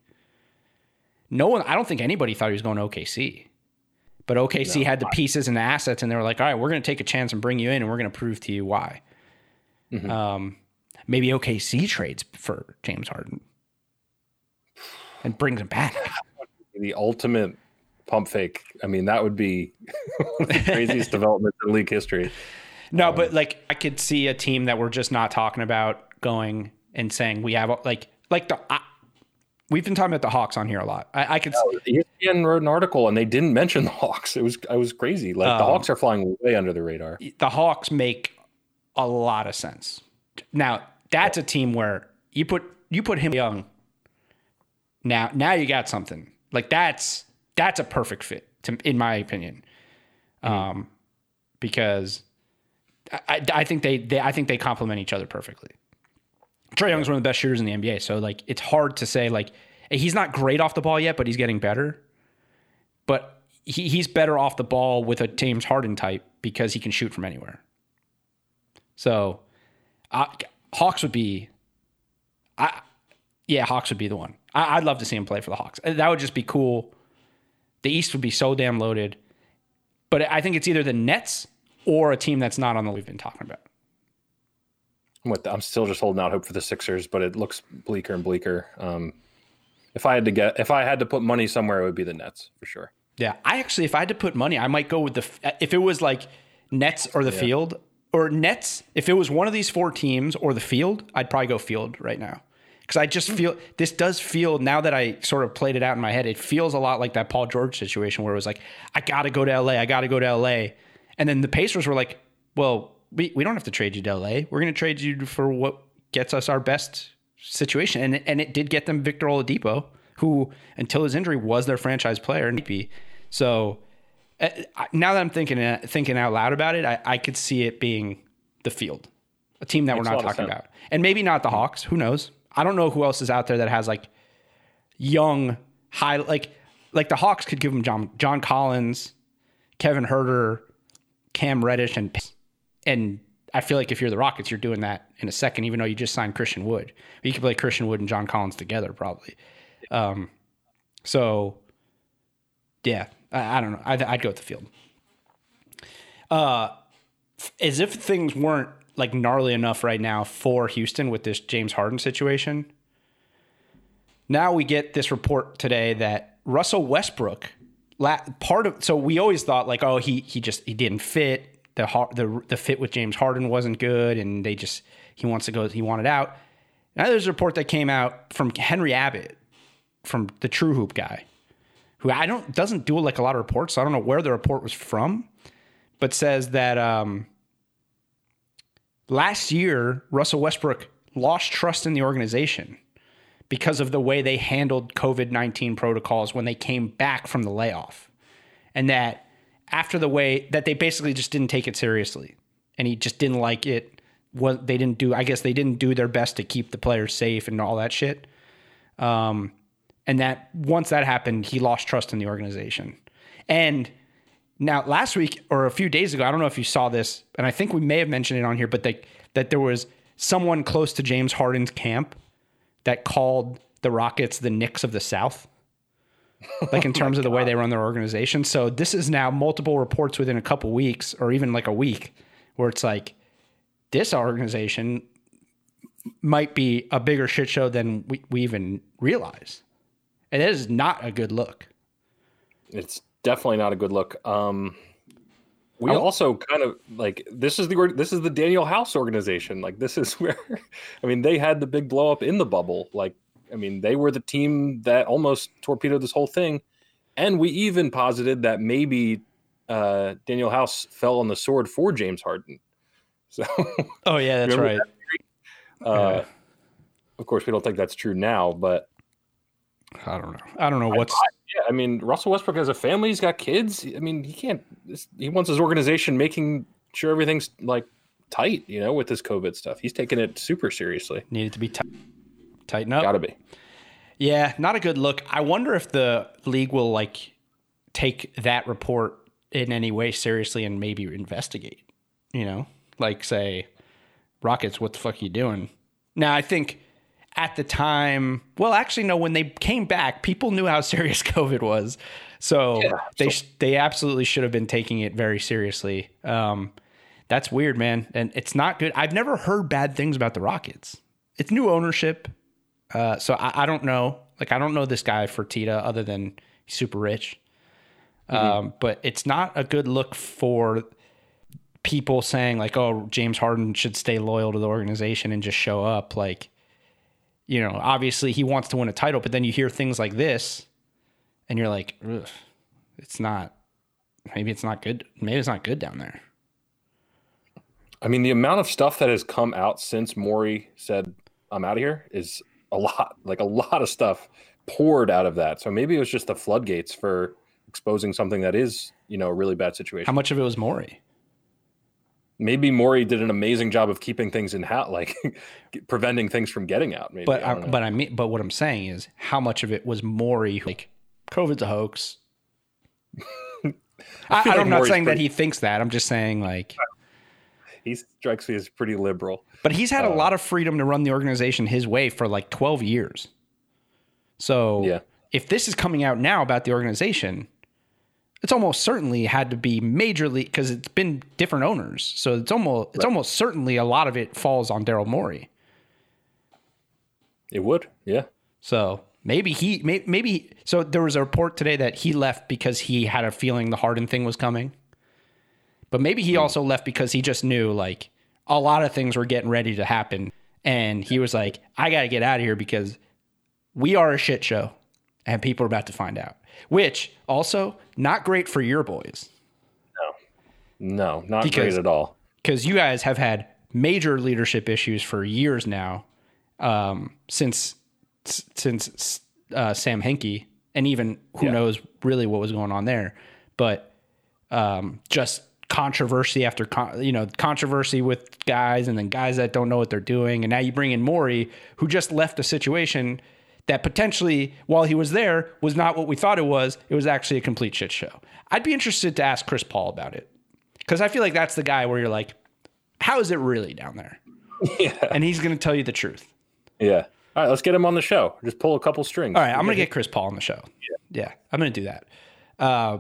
No one I don't think anybody thought he was going to OKC. But OKC no, had the pieces and the assets, and they were like, "All right, we're going to take a chance and bring you in, and we're going to prove to you why." Mm-hmm. Um, maybe OKC trades for James Harden and brings him back. The ultimate pump fake. I mean, that would be the craziest development in league history. No, um, but like I could see a team that we're just not talking about going and saying we have like like the I, We've been talking about the Hawks on here a lot. I, I could. Yeah, ESPN wrote an article and they didn't mention the Hawks. It was I was crazy. Like um, the Hawks are flying way under the radar. The Hawks make a lot of sense. Now that's a team where you put you put him young. Now now you got something like that's that's a perfect fit to, in my opinion, mm-hmm. um, because I, I think they, they I think they complement each other perfectly. Trae Young's one of the best shooters in the NBA. So like it's hard to say like he's not great off the ball yet, but he's getting better. But he, he's better off the ball with a James Harden type because he can shoot from anywhere. So uh, Hawks would be I yeah, Hawks would be the one. I, would love to see him play for the Hawks. That would just be cool. The East would be so damn loaded. But I think it's either the Nets or a team that's not on the we've been talking about. With I'm still just holding out hope for the Sixers, but it looks bleaker and bleaker. Um, if I had to get, if I had to put money somewhere, it would be the Nets for sure. Yeah, I actually, if I had to put money, I might go with the. If it was like Nets or the yeah. field, or Nets, if it was one of these four teams or the field, I'd probably go field right now because I just feel this does feel now that I sort of played it out in my head, it feels a lot like that Paul George situation where it was like, I got to go to LA, I got to go to LA, and then the Pacers were like, well, we, we don't have to trade you to LA. We're going to trade you for what gets us our best situation. And, and it did get them Victor Oladipo, who until his injury was their franchise player. So uh, now that I'm thinking uh, thinking out loud about it, I, I could see it being the field, a team that Makes we're not talking about, and maybe not the Hawks. Who knows? I don't know who else is out there that has like young high like like the Hawks could give them John John Collins, Kevin Huerter, Cam Reddish, and and I feel like if you're the Rockets, you're doing that in a second, even though you just signed Christian Wood. You could play Christian Wood and John Collins together, probably. Um, so, yeah, I, I don't know. I'd, I'd, go with the field. Uh, as if things weren't like gnarly enough right now for Houston with this James Harden situation. Now we get this report today that Russell Westbrook, part of so we always thought like, oh, he he just he didn't fit the the the fit with James Harden wasn't good, and they just he wants to go. He wanted out. Now there's a report that came out from Henry Abbott, from the True Hoop guy, who I don't doesn't do like a lot of reports. So I don't know where the report was from, but says that um, last year Russell Westbrook lost trust in the organization because of the way they handled COVID nineteen protocols when they came back from the layoff, and that after the way that they basically just didn't take it seriously, and he just didn't like it. What they didn't do, I guess they didn't do their best to keep the players safe and all that shit. Um, and that once that happened, he lost trust in the organization. And now, last week or a few days ago, I don't know if you saw this, and I think we may have mentioned it on here, but that that there was someone close to James Harden's camp that called the Rockets the Knicks of the South like in terms oh of the way they run their organization. So this is now multiple reports within a couple weeks or even like a week where it's like this organization might be a bigger shit show than we, we even realize. And it is not a good look. It's definitely not a good look. Um, we also kind of like this is the this is the Danuel House organization. Like this is where I mean they had the big blow up in the bubble. Like I mean, they were the team that almost torpedoed this whole thing. And we even posited that maybe uh, Danuel House fell on the sword for James Harden. So, oh yeah, that's right. That uh, yeah. Of course, we don't think that's true now, but I don't know. I don't know what's. I, yeah, I mean, Russell Westbrook has a family. He's got kids. I mean, he can't. He wants his organization making sure everything's like tight. You know, with this COVID stuff, he's taking it super seriously. Needed to be tight. Tighten up. Gotta be. Yeah, not a good look. I wonder if the league will like take that report in any way seriously and maybe investigate. You know, like say, Rockets, what the fuck are you doing? Now, I think at the time, well, actually, no. When they came back, people knew how serious COVID was, so Yeah, they so- they absolutely should have been taking it very seriously. Um, that's weird, man, and it's not good. I've never heard bad things about the Rockets. It's new ownership, uh, so I, I don't know. Like, I don't know this guy Fertitta other than he's super rich. Um, but it's not a good look for people saying like, "Oh, James Harden should stay loyal to the organization and just show up." Like, you know, obviously he wants to win a title, but then you hear things like this, and you're like, "It's not. Maybe it's not good. Maybe it's not good down there." I mean, the amount of stuff that has come out since Morey said, I'm out of here is a lot, like a lot of stuff poured out of that. So maybe it was just the floodgates for exposing something that is, you know, a really bad situation. How much of it was Morey? maybe Morey did an amazing job of keeping things in house, like preventing things from getting out. Maybe, But I I, but I mean, but what I'm saying is, how much of it was Morey? who- Like, COVID's a hoax. I, I feel like am not saying that he thinks that. I'm just saying like. He strikes me as pretty liberal. But he's Uh, had a lot of freedom to run the organization his way for like 12 years. So Yeah. if this is coming out now about the organization, it's almost certainly had to be majorly because it's been different owners. So it's almost it's almost certainly a lot of it falls on Daryl Morey. It would, yeah. So maybe he may, maybe so there was a report today that he left because he had a feeling the Harden thing was coming. But maybe he also left because he just knew like a lot of things were getting ready to happen and he was like I got to get out of here because we are a shit show and people are about to find out. Which also not great for your boys No, no, not Because- great at all. because you guys have had major leadership issues for years now, um, since since uh, Sam Hinkie, and even who Yeah. knows really what was going on there, but um, just controversy after con- you know controversy with guys, and then guys that don't know what they're doing, and now you bring in Morey, who just left a situation that potentially, while he was there, was not what we thought it was. It was actually a complete shit show. I'd be interested to ask Chris Paul about it because I feel like that's the guy where you're like, how is it really down there? Yeah. And he's going to tell you the truth. Yeah. All right, let's get him on the show. Just pull a couple strings. All right, I'm going to get Chris Paul on the show. Yeah, yeah I'm going to do that. Uh,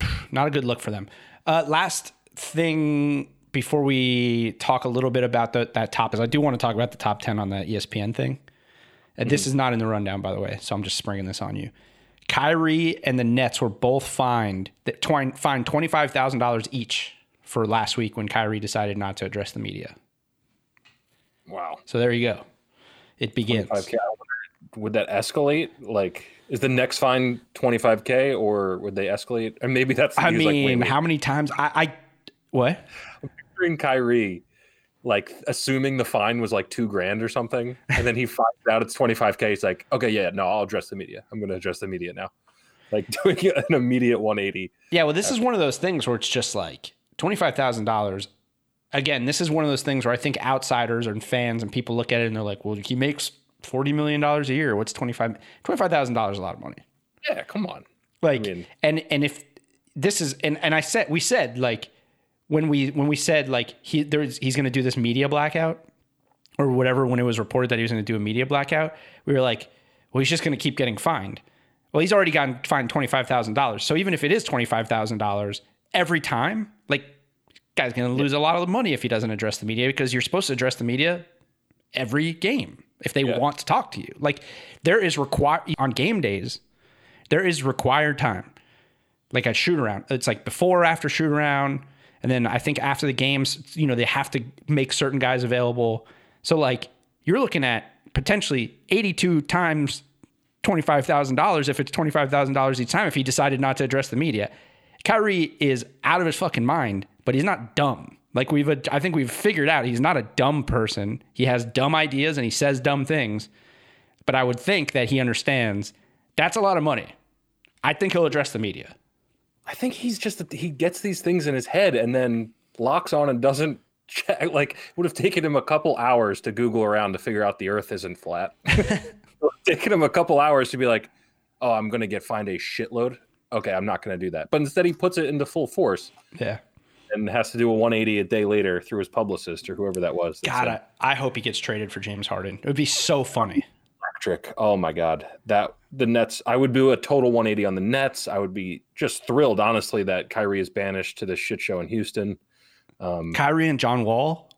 not a good look for them. Uh, last thing before we talk a little bit about the, that top is I do want to talk about the top 10 on the ESPN thing. And this is not in the rundown, by the way, so I'm just springing this on you. Kyrie and the Nets were both fined that twine, fined twenty five thousand dollars each for last week when Kyrie decided not to address the media. Wow. So there you go. It begins. 5K. I wonder, Would that escalate? Like, is the next fine 25K or would they escalate? And maybe that's I like, mean, wait, wait, how many times I, I what? I'm picturing Kyrie, like assuming the fine was like two grand or something, and then he finds out it's 25K. He's like, okay, yeah, no, I'll address the media. I'm going to address the media now. Like doing an immediate 180. Yeah, well, this is one of those things where it's just like twenty five thousand dollars. Again, this is one of those things where I think outsiders and fans and people look at it and they're like, "Well, he makes forty million dollars a year. What's twenty five twenty five thousand dollars? A lot of money." Yeah, come on. Like, mean- and and if this is and and I said we said like when we when we said like he there's he's going to do this media blackout or whatever when it was reported that he was going to do a media blackout, we were like, well, he's just going to keep getting fined. Well, he's already gotten fined twenty five thousand dollars. So even if it is twenty five thousand dollars every time, like guy's going to lose a lot of money if he doesn't address the media because you're supposed to address the media every game if they want to talk to you. Like there is required on game days, there is required time. Like at shoot around, it's like before or after shoot around, and then I think after the games, you know, they have to make certain guys available. So like you're looking at potentially 82 times $25,000 if it's $25,000 each time if he decided not to address the media. Kyrie is out of his fucking mind, but he's not dumb. Like we've, I think we've figured out he's not a dumb person. He has dumb ideas and he says dumb things. But I would think that he understands that's a lot of money. I think he'll address the media. I think he's just he gets these things in his head and then locks on and doesn't check. Like, would have taken him a couple hours to Google around to figure out the Earth isn't flat. taken him a couple hours to be like, oh, I'm going to get fined a shitload. Okay, I'm not going to do that. But instead, he puts it into full force Yeah. And has to do a 180 a day later through his publicist or whoever that was. God, I, I hope he gets traded for James Harden. It would be so funny. electric. Oh my god, that the Nets. I would do a total 180 on the Nets. I would be just thrilled, honestly, that Kyrie is banished to this shit show in Houston. Um, Kyrie and John Wall.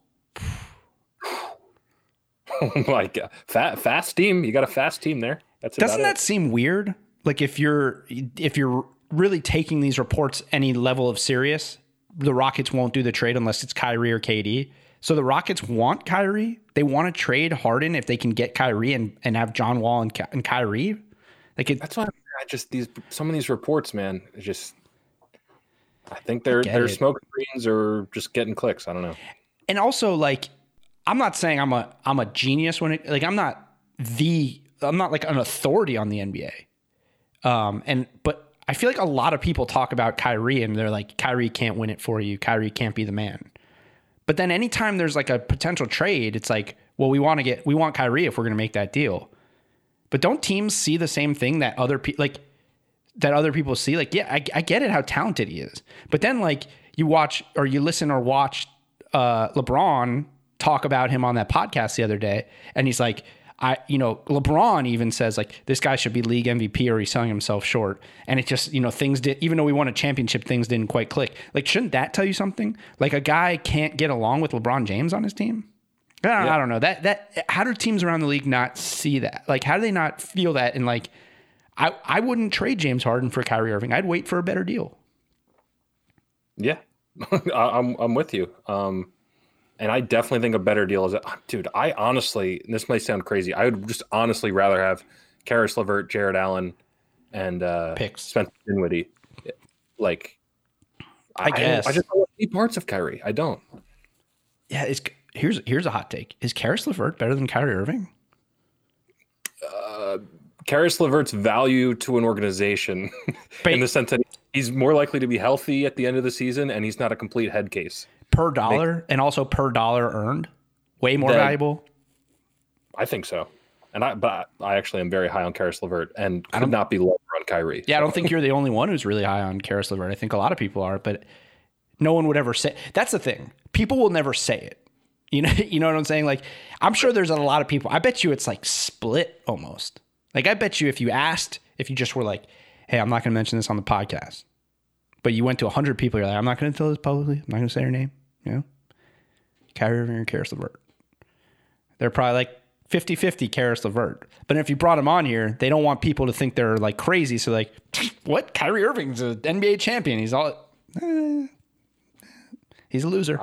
like fast, fast team. You got a fast team there. That's Doesn't that seem weird? Like if you're if you're really taking these reports any level of serious, the Rockets won't do the trade unless it's Kyrie or KD. So the Rockets want Kyrie. They want to trade Harden if they can get Kyrie and, and have John Wall and, Ky- and Kyrie. Like it, That's why I just these some of these reports, man. Just I think they're they're it. smoke screens or just getting clicks. I don't know. and also like I'm not saying I'm a I'm a genius when it like I'm not the I'm not like an authority on the NBA. Um and but I feel like a lot of people talk about Kyrie and they're like Kyrie can't win it for you. Kyrie can't be the man. But then anytime there's like a potential trade, it's like, well, we want to get we want Kyrie if we're going to make that deal. But don't teams see the same thing that other people like that other people see? Like, yeah, I, I get it how talented he is. But then like you watch or you listen or watch uh, LeBron talk about him on that podcast the other day, and he's like, I, you know, LeBron even says like this guy should be league MVP or he's selling himself short. And it just, you know, things did, even though we won a championship, things didn't quite click. Like, shouldn't that tell you something? Like a guy can't get along with LeBron James on his team. I don't, I don't know that, that, how do teams around the league not see that? Like, how do they not feel that? And like, I, I wouldn't trade James Harden for Kyrie Irving. I'd wait for a better deal. Yeah, I'm I'm with you. Um, and I definitely think a better deal is, dude. I honestly, and this may sound crazy. I would just honestly rather have Karis LeVert, Jarrett Allen, and uh, Picks. Spencer Dinwiddie. Like, I guess. I, just don't see parts of Kyrie. I don't. Yeah. It's, here's, here's a hot take. Is Karis LeVert better than Kyrie Irving? Karis LeVert's value to an organization, But- in the sense that he's more likely to be healthy at the end of the season, and he's not a complete head case. Per dollar and also per dollar earned way more valuable? I think so. And I, but I actually am very high on Karis LeVert, and could not be lower on Kyrie. yeah i don't think you're the only one who's really high on Karis LeVert. i think a lot of people are but no one would ever say that's the thing. People will never say it. You know you know what i'm saying? Like i'm sure there's a lot of people i bet you it's like split almost. Like i bet you if you asked if you just were like hey i'm not going to mention this on the podcast but you went to 100 people you're like i'm not going to tell this publicly i'm not going to say her name you know Kyrie Irving or Karis LeVert. They're probably like 50 50 Karis LeVert. But if you brought him on here, they don't want people to think they're like crazy. So, like, what? Kyrie Irving's an NBA champion. He's all. eh, he's a loser.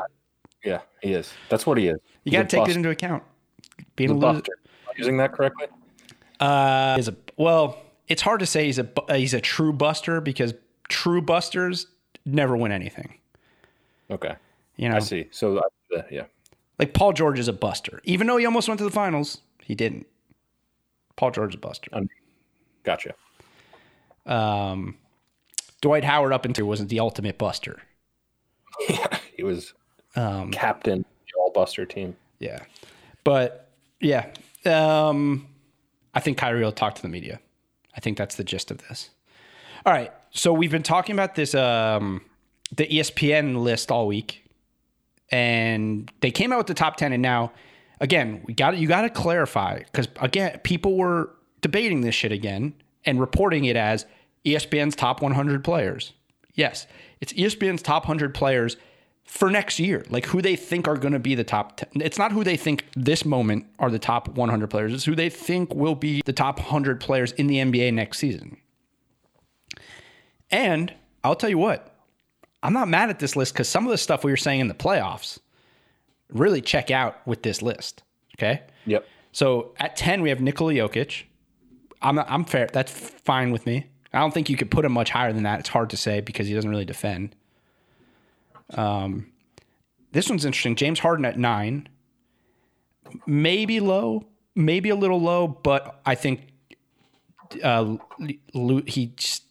Yeah, he is. That's what he is. You got to take it into account. Being a He's a loser. buster. Am I using that correctly? Uh, is a well. It's hard to say he's a he's a true buster because true busters never win anything. Okay, You know, I see. So, uh, yeah, like Paul George is a buster, even though he almost went to the finals, he didn't. Paul George is a buster. gotcha. Um, Dwight Howard up until wasn't the ultimate buster. Yeah, he was Um, captain the all buster team. yeah, but yeah, um, I think Kyrie will talk to the media. I think that's the gist of this. All right, so we've been talking about this um, the ESPN list all week, and they came out with the top ten, and now again we got you got to clarify because again people were debating this shit again and reporting it as ESPN's top 100 players. Yes, it's ESPN's top 100 players for next year, like who they think are going to be the top 10. It's not who they think this moment are the top 100 players, it's who they think will be the top 100 players in the NBA next season. And I'll tell you what, I'm not mad at this list because some of the stuff we were saying in the playoffs really check out with this list. Okay. Yep. So at 10, we have Nikola Jokic. I'm, not, I'm fair. That's fine with me. I don't think you could put him much higher than that. It's hard to say because he doesn't really defend. Um, this one's interesting. James Harden at nine, maybe low, maybe a little low, but I think uh, he's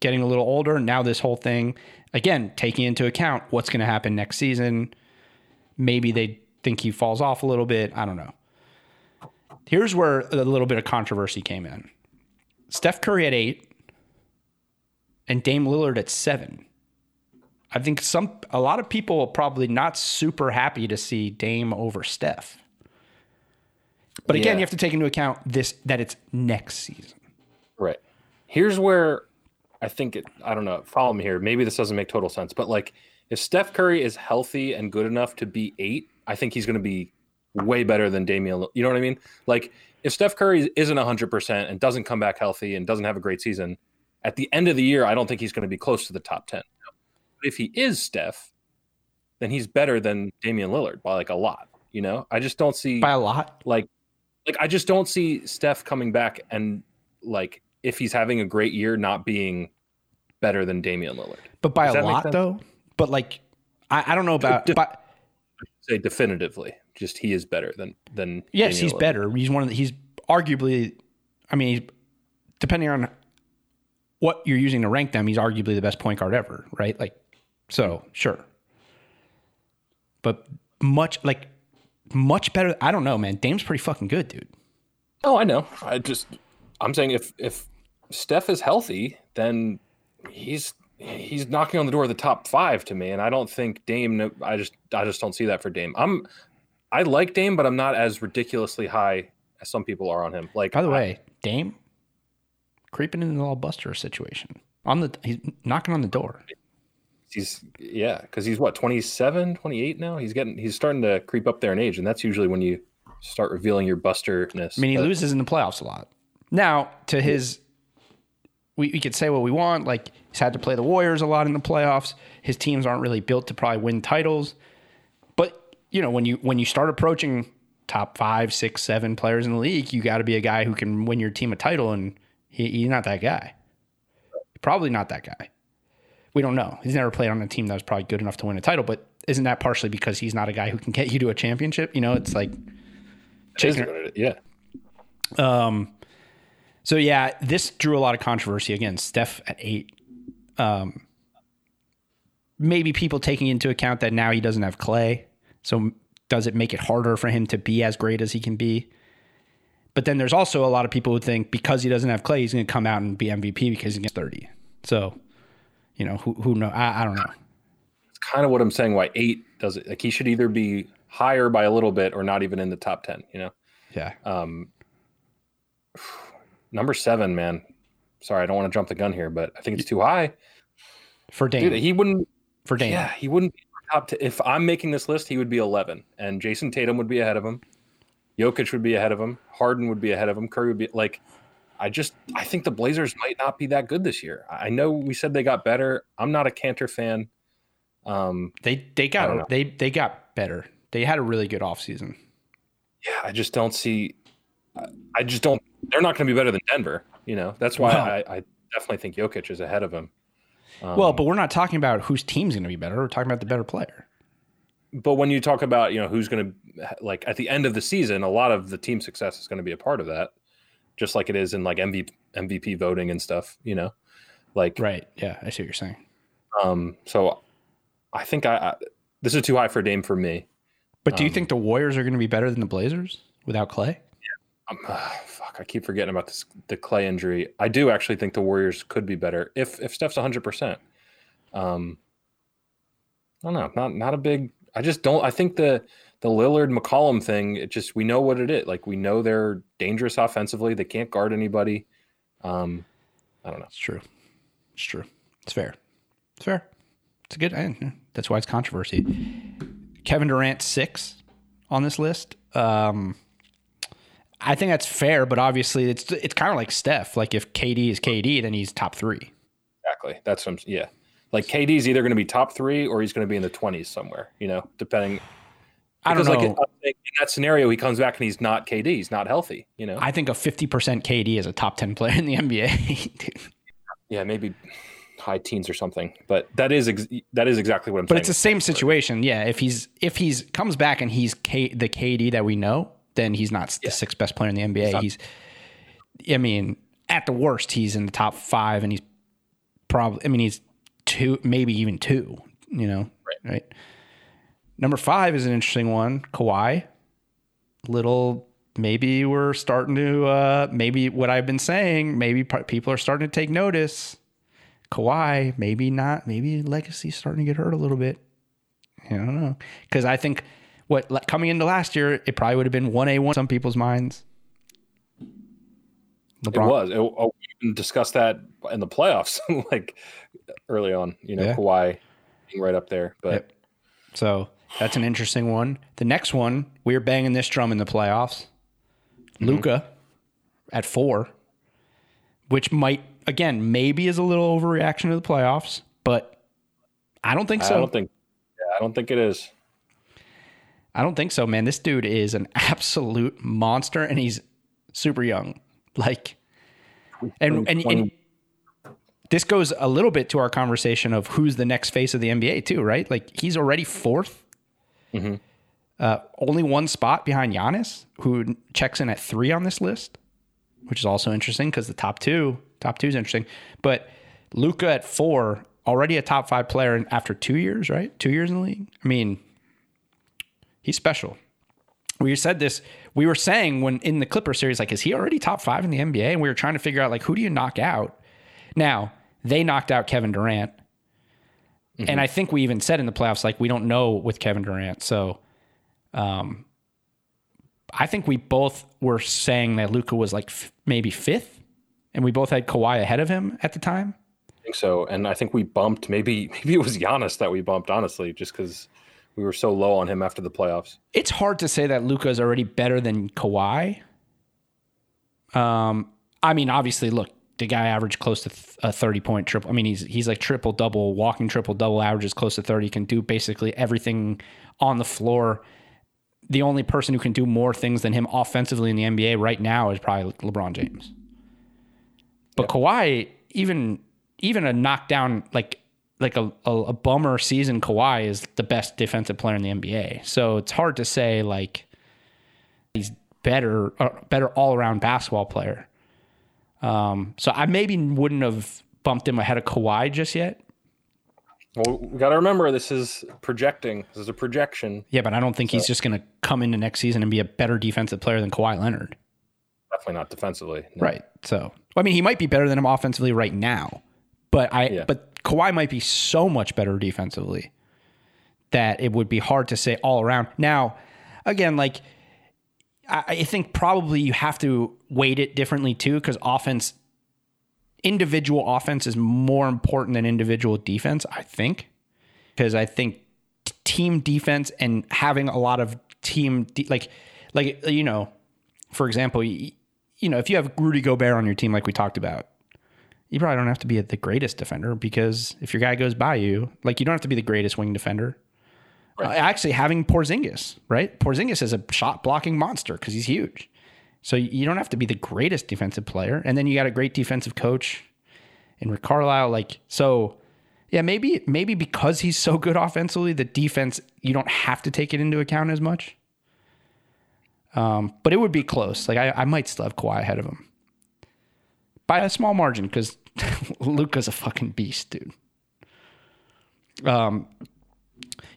getting a little older. Now this whole thing, again, taking into account what's going to happen next season. Maybe they think he falls off a little bit. I don't know. here's where a little bit of controversy came in. Steph Curry at eight, and Dame Lillard at seven. I think some a lot of people are probably not super happy to see Dame over Steph. But again, Yeah. you have to take into account this that it's next season. Right. Here's where I think it, I don't know, follow me here. Maybe this doesn't make total sense, but like if Steph Curry is healthy and good enough to be eight, I think he's going to be way better than Damian. You know what I mean? Like if Steph Curry isn't 100% and doesn't come back healthy and doesn't have a great season, at the end of the year, I don't think he's going to be close to the top 10. But if he is Steph, then he's better than Damian Lillard by like a lot. You know, I just don't see By a lot. like like I just don't see Steph coming back and like if he's having a great year not being better than Damian Lillard. But by Does a lot though. But like I, I don't know about Def- but Say definitively, just he is better than than yes, Damian he's Lillard. better. He's one of the, he's arguably I mean, depending on what you're using to rank them, he's arguably the best point guard ever, right? Like so, sure. But much like much better. I don't know, man. Dame's pretty fucking good, dude. Oh, I know. I just I'm saying if if Steph is healthy, then he's he's knocking on the door of the top five to me, and I don't think Dame. I just I just don't see that for Dame. I'm I like Dame, but I'm not as ridiculously high as some people are on him. Like By the I- way, Dame creeping into the all buster situation. On the he's knocking on the door. he's yeah because he's what 27 28 now he's getting he's starting to creep up there in age and that's usually when you start revealing your busterness I mean, he But loses in the playoffs a lot. Now, to his, we, we could say what we want. Like, he's had to play the Warriors a lot in the playoffs. His teams aren't really built to probably win titles. But, you know, when you when you start approaching top five, six, seven players in the league, you got to be a guy who can win your team a title. And he, he's not that guy. Probably not that guy. We don't know. He's never played on a team that was probably good enough to win a title. But isn't that partially because he's not a guy who can get you to a championship? You know, it's like it is what it is. yeah Um, so yeah, this drew a lot of controversy again. Steph at eight. Um, maybe people taking into account that now he doesn't have Clay. So does it make it harder for him to be as great as he can be? But then there's also a lot of people who think because he doesn't have Clay, he's going to come out and be MVP because he gets 30. So, you know, who who know? I, I don't know. it's kind of what i'm saying why eight does it like he should either be higher by a little bit or not even in the top 10 you know Yeah. um number seven man sorry i don't want to jump the gun here but i think it's too high For Dame. dude he wouldn't for Dame. Yeah, he wouldn't top. T- if I'm making this list, he would be 11, and Jayson Tatum would be ahead of him. Jokic would be ahead of him. Harden would be ahead of him. Curry would be like. I just I think the Blazers might not be that good this year. I know we said they got better. I'm not a Kanter fan. Um, They they I don't know. got they they got better. They had a really good offseason. yeah, I just don't see. I just don't. They're not going to be better than Denver. You know, that's why Well- I, I definitely think Jokic is ahead of him. Um, Well, but we're not talking about whose team's going to be better. We're talking about the better player. but when you talk about you know who's going to like at the end of the season a lot of the team success is going to be a part of that just like it is in like MVP, MVP voting and stuff you know like Right. Yeah, I see what you're saying. um so i think i, I this is too high for dame for me But do you Um, think the Warriors are going to be better than the Blazers without Clay? Um, fuck i keep forgetting about this the clay injury i do actually think the warriors could be better if if steph's 100% um i don't know not not a big i just don't i think the the lillard mccollum thing it just we know what it is like we know they're dangerous offensively they can't guard anybody um i don't know It's true. It's true. It's fair. It's fair. It's a good. eh, yeah, That's why it's controversy. Kevin Durant six on this list. Um, I think that's fair, but obviously it's it's kind of like Steph. Like if KD is KD, then he's top three. exactly that's what i'm yeah like kd's either going to be top three or he's going to be in the 20s somewhere you know depending I don't know. like in, in that scenario he comes back and he's not kd he's not healthy you know I think a fifty percent KD is a top ten player in the NBA. Yeah, maybe high teens or something. But that is ex- that is exactly what I'm saying. But saying. it's the same situation. Yeah, if he's if he's comes back and he's K, the KD that we know, then he's not the sixth best player in the NBA. not- He's, I mean, at the worst, he's in the top five, and he's probably. I mean, he's two, maybe even two. You know, Right. right. Number five is an interesting one. Kawhi, little maybe we're starting to uh, maybe what I've been saying. Maybe people are starting to take notice. Kawhi, maybe not. Maybe legacy's starting to get hurt a little bit. I don't know because I think what like, coming into last year, it probably would have been one a one in some people's minds. LeBron. It was. It, oh, we discussed that in the playoffs, like early on. You know, yeah. Kawhi being right up there, but yep. so that's an interesting one. The next one, we are banging this drum in the playoffs. Mm-hmm. Luka at four, which might again maybe is a little overreaction to the playoffs, but I don't think so. I don't think. Yeah, I don't think it is. I don't think so, man. This dude is an absolute monster, and he's super young. Like, and and, and this goes a little bit to our conversation of who's the next face of the NBA too, right? Like he's already 4th mm-hmm. uh, only one spot behind Giannis, who checks in at three on this list, which is also interesting because the top two, top two is interesting. But Luka at four, already a top five player after two years, right? Two years in the league. I mean, he's special. We said this. We were saying when in the Clipper series, like, is he already top five in the NBA? And we were trying to figure out like who do you knock out? Now they knocked out Kevin Durant. Mm-hmm. And I think we even said in the playoffs, like, we don't know with Kevin Durant. So, um, I think we both were saying that Luka was like f- maybe fifth, and we both had Kawhi ahead of him at the time. I think so, and I think we bumped maybe maybe it was Giannis that we bumped honestly, just because we were so low on him after the playoffs. It's hard to say that Luka is already better than Kawhi. Um, I mean, obviously, look, the guy averaged close to a 30 point triple. I mean, he's he's like triple double, walking triple double, averages close to 30, can do basically everything on the floor. The only person who can do more things than him offensively in the NBA right now is probably LeBron James. But yeah. Kawhi, even even a knockdown like like a, a, a bummer season, Kawhi is the best defensive player in the NBA. So it's hard to say like he's better uh, better all around basketball player. Um, so I maybe wouldn't have bumped him ahead of Kawhi just yet. Well, we got to remember this is projecting. This is a projection. Yeah, but I don't think so. he's just going to come into next season and be a better defensive player than Kawhi Leonard. Definitely not defensively. No. Right. So, I mean, he might be better than him offensively right now, but I yeah. but Kawhi might be so much better defensively that it would be hard to say all around. Now, again, like I think probably you have to weight it differently too, because offense, individual offense is more important than individual defense, I think. Because I think team defense and having a lot of team, de- like, like, you know, for example, you, you know, if you have Rudy Gobert on your team, like we talked about, you probably don't have to be the greatest defender because if your guy goes by you, like, you don't have to be the greatest wing defender Right. Uh, actually, having Porzingis, right? Porzingis is a shot blocking monster because he's huge. So you don't have to be the greatest defensive player, and then you got a great defensive coach in Rick Carlisle. Like so, yeah, maybe maybe because he's so good offensively, the defense you don't have to take it into account as much. Um, but it would be close. Like I, I might still have Kawhi ahead of him by a small margin because Luka's a fucking beast, dude. Um,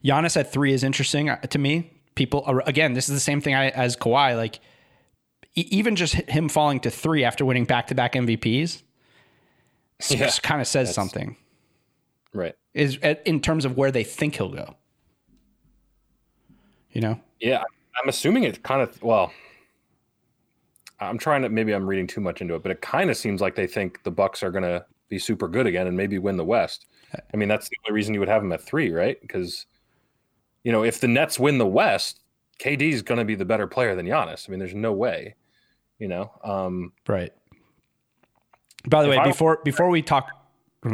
Giannis at three is interesting uh, to me. People again, this is the same thing as Kawhi. Like even just him falling to three after winning back to back MVPs, yeah, kind of says something. Right. Is in terms of where they think he'll go. You know. Yeah, I'm assuming it kind of well. I'm trying to maybe I'm reading too much into it, but it kind of seems like they think the Bucks are going to be super good again and maybe win the West. I mean, that's the only reason you would have them at three, right? Because you know, if the Nets win the West, KD is going to be the better player than Giannis. I mean, there's no way, you know. Um, right. By the way, before before we talk,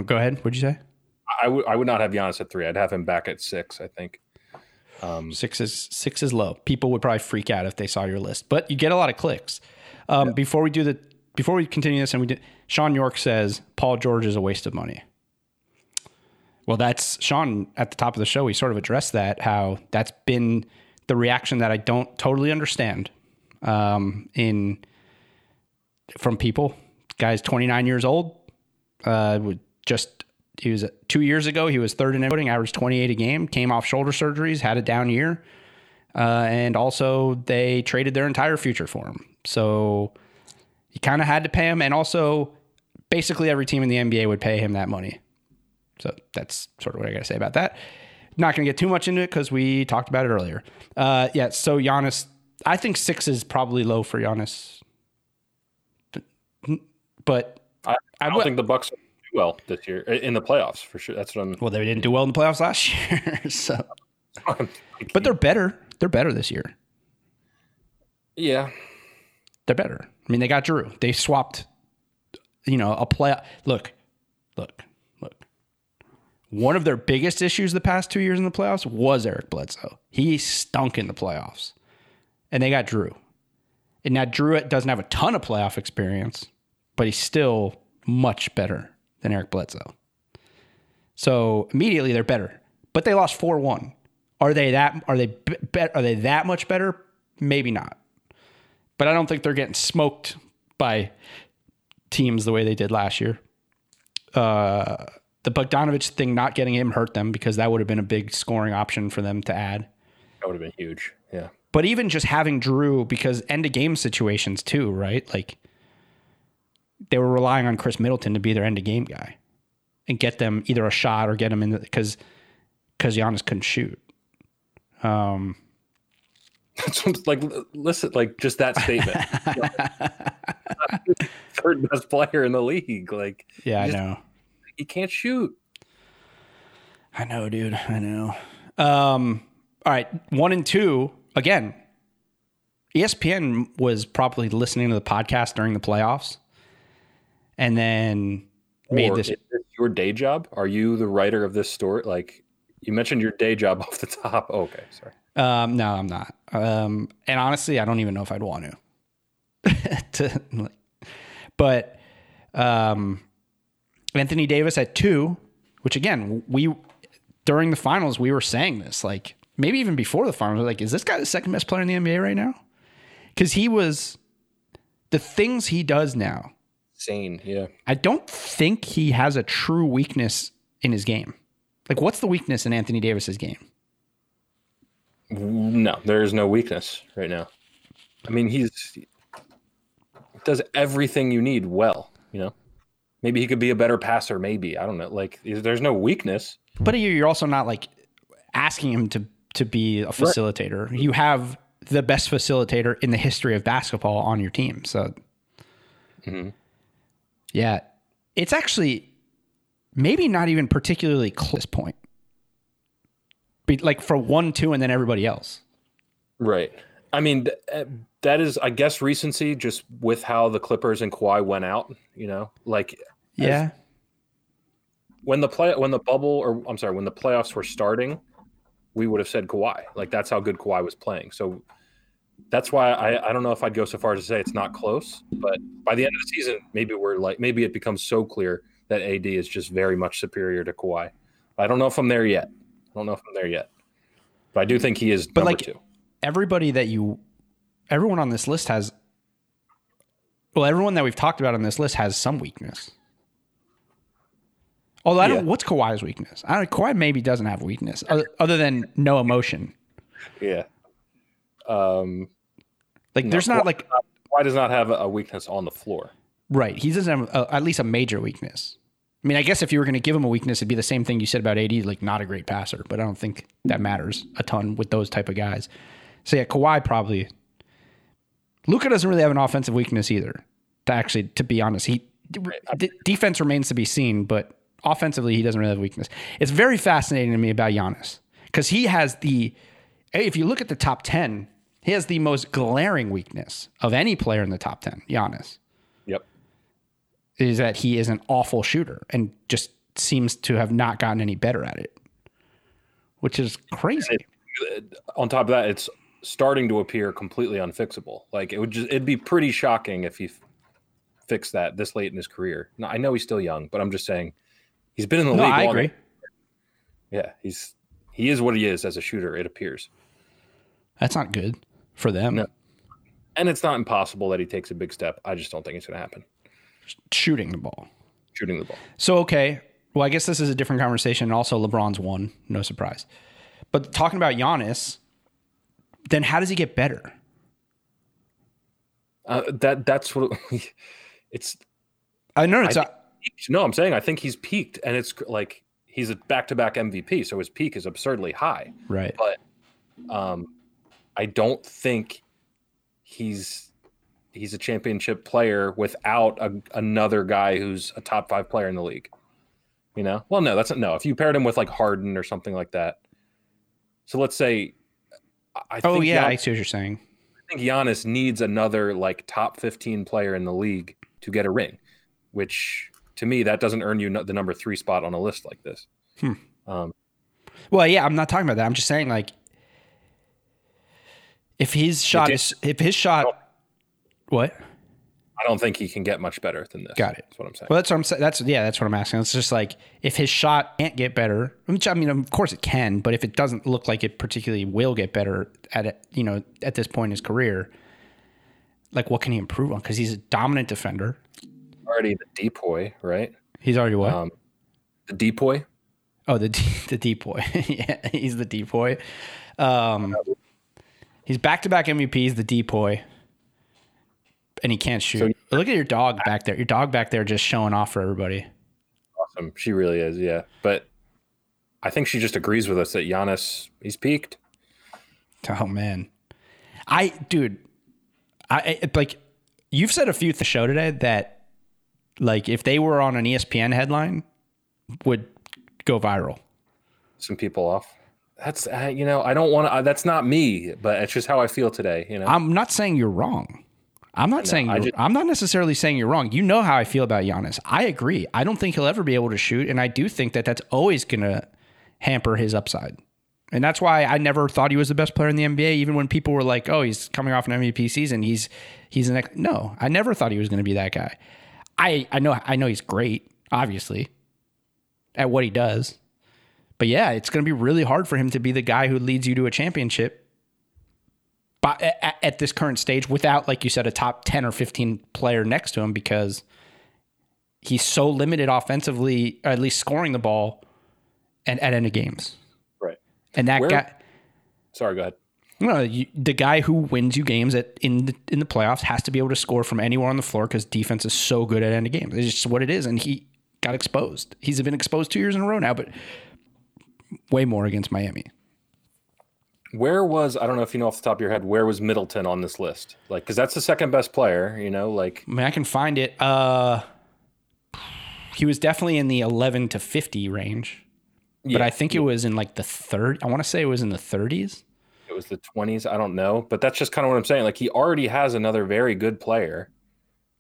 go ahead. What'd you say? I would I would not have Giannis at three. I'd have him back at six. I think. Um, six is six is low. People would probably freak out if they saw your list, but you get a lot of clicks. Um, yeah. Before we do the before we continue this, and we did, Sean York says Paul George is a waste of money. Well, that's Sean at the top of the show. We sort of addressed that how that's been the reaction that I don't totally understand um, in from people. Guy's 29 years old. Uh, just he was two years ago. He was third in voting, averaged 28 a game. Came off shoulder surgeries, had a down year. Uh, and also, they traded their entire future for him. So you kind of had to pay him. And also, basically, every team in the NBA would pay him that money. So that's sort of what I got to say about that. Not going to get too much into it because we talked about it earlier. Uh, yeah, so Giannis, I think six is probably low for Giannis. But I, I don't would- think the Bucks do well this year in the playoffs for sure. That's what I'm. well, they didn't do well in the playoffs last year. so, but they're better. They're better this year. yeah, They're better. I mean, they got Jrue. They swapped, you know, a play. Look, look, look. One of their biggest issues the past two years in the playoffs was Eric Bledsoe. He stunk in the playoffs, and they got Jrue. And now Jrue doesn't have a ton of playoff experience, but he's still much better than Eric Bledsoe. So immediately they're better, but they lost four one. Are they that? Are they be, Are they that much better? Maybe not but I don't think they're getting smoked by teams the way they did last year. Uh, the Bogdanovic thing not getting him hurt them because that would have been a big scoring option for them to add. that would have been huge. Yeah, But even just having Jrue because end of game situations too, right? Like they were relying on Khris Middleton to be their end of game guy and get them either a shot or get them in the because because Giannis couldn't shoot. Um, like listen, like just that statement. Third best player in the league. Like yeah, I know. he can't shoot. I know, dude. I know. Um, all right, one and two again. ESPN was probably listening to the podcast during the playoffs, and then made this. is this your day job? Are you the writer of this story? Like you mentioned your day job off the top. Oh, okay, sorry. Um, no, I'm not. Um, and honestly, I don't even know if I'd want to. to like, but um, Anthony Davis at two, which again, we during the finals we were saying this, like maybe even before the finals, like, is this guy the second best player in the NBA right now? Because he was the things he does now. Insane. Yeah. I don't think he has a true weakness in his game. Like, what's the weakness in Anthony Davis's game? No, there is no weakness right now. I mean, he's he does everything you need well. You know, maybe he could be a better passer. Maybe I don't know. Like, there's no weakness. But you're also not like asking him to to be a facilitator. You have the best facilitator in the history of basketball on your team. So, mm-hmm. yeah, it's actually maybe not even particularly close at this point. Be, like for one, two, and then everybody else. Right. I mean, uh, that is, I guess, recency just with how the Clippers and Kawhi went out. You know, like Yeah, when the play when the bubble or I'm sorry, when the playoffs were starting, we would have said Kawhi. Like that's how good Kawhi was playing. So that's why I, I don't know if I'd go so far as to say it's not close, but by the end of the season, maybe we're like maybe it becomes so clear that AD is just very much superior to Kawhi. I don't know if I'm there yet. I don't know if I'm there yet. But I do think he is But, like, two. everybody that you, everyone on this list has. Well, everyone that we've talked about on this list has some weakness. Although I don't, Yeah. what's Kawhi's weakness? I don't, Kawhi maybe doesn't have weakness other, other than no emotion. Yeah. Um, Like there's Kawhi- not like Kawhi does not have a weakness on the floor. Right. He doesn't have a, at least a major weakness. I mean, I guess if you were going to give him a weakness, it'd be the same thing you said about AD, like not a great passer. But I don't think that matters a ton with those type of guys. So yeah, Kawhi probably. Luka doesn't really have an offensive weakness either. To actually, to be honest, he d- defense remains to be seen, but offensively, he doesn't really have weakness. It's very fascinating to me about Giannis because he has the. If you look at the top ten, he has the most glaring weakness of any player in the top ten. Giannis. Is that he is an awful shooter and just seems to have not gotten any better at it, which is crazy. on top of that, it's starting to appear completely unfixable. Like it would just it'd be pretty shocking if he f- fixed that this late in his career. No, I know he's still young, but I'm just saying he's been in the No, league. I agree. Yeah, he's he is what he is as a shooter. It appears, That's not good for them. No. and it's not impossible that he takes a big step. I just don't think it's going to happen. Shooting the ball. Shooting the ball. So okay, well, I guess this is a different conversation. Also, LeBron's won, no surprise. But talking about Giannis, then how does he get better? Uh, that that's what it's. I know it's I a, No, I'm saying I think he's peaked, and it's like he's a back-to-back MVP, so his peak is absurdly high. right. But um, I don't think he's he's a championship player without a, another guy who's a top five player in the league. You know? Well, no, that's no. If you paired him with like Harden or something like that. So let's say. I Oh think yeah, Gian- I see what you're saying. I think Giannis needs another like top 15 player in the league to get a ring, which to me that doesn't earn you the number three spot on a list like this. Hmm. Um, Well, yeah, I'm not talking about that. I'm just saying like if his shot is if his shot what? I don't think he can get much better than this. Got it. That's what I'm saying. Well, that's what I'm saying. That's yeah, that's what I'm asking. It's just like if his shot can't get better, which I mean, of course it can, but if it doesn't look like it particularly will get better at you know, at this point in his career, like what can he improve on? Because he's a dominant defender. Already the depoy, right? He's already what? Um, the depoy. oh, the the depoy. yeah, he's the depoy. Um, he's back to back MVPs. The depoy. And he can't shoot. Look at your dog back there. Your dog back there just showing off for everybody. Awesome. She really is. Yeah. But I think she just agrees with us that Giannis, he's peaked. Oh man, I dude, I like you've said a few the show today that like if they were on an ESPN headline would go viral. Some people off. That's, uh, you know, I don't want to, uh, that's not me, but it's just how I feel today. You know, I'm not saying you're wrong. I'm not saying I you're, just- I'm not necessarily saying you're wrong. You know how I feel about Giannis. I agree. I don't think he'll ever be able to shoot, and I do think that that's always going to hamper his upside. And that's why I never thought he was the best player in the NBA. Even when people were like, "Oh, he's coming off an MVP season. He's he's an ex-. no." I never thought he was going to be that guy. I I know I know he's great, obviously, at what he does. But yeah, it's going to be really hard for him to be the guy who leads you to a championship but at, at this current stage without like you said a top 10 or 15 player next to him because he's so limited offensively or at least scoring the ball and at end of games right. and that Where- guy Sorry, go ahead. no, you, the guy who wins you games at in the, in the playoffs has to be able to score from anywhere on the floor because defense is so good at end of games. It's just what it is, and he got exposed. He's been exposed two years in a row now, but way more against Miami. Where was, I don't know if you know off the top of your head, where was Middleton on this list? Like, because that's the second best player, you know, like, I mean, I can find it. Uh, he was definitely in the 11 to 50 range, but I think it was in like the third. I want to say it was in the 30s. it was the 20s. I don't know. But that's just kind of what I'm saying. Like, he already has another very good player,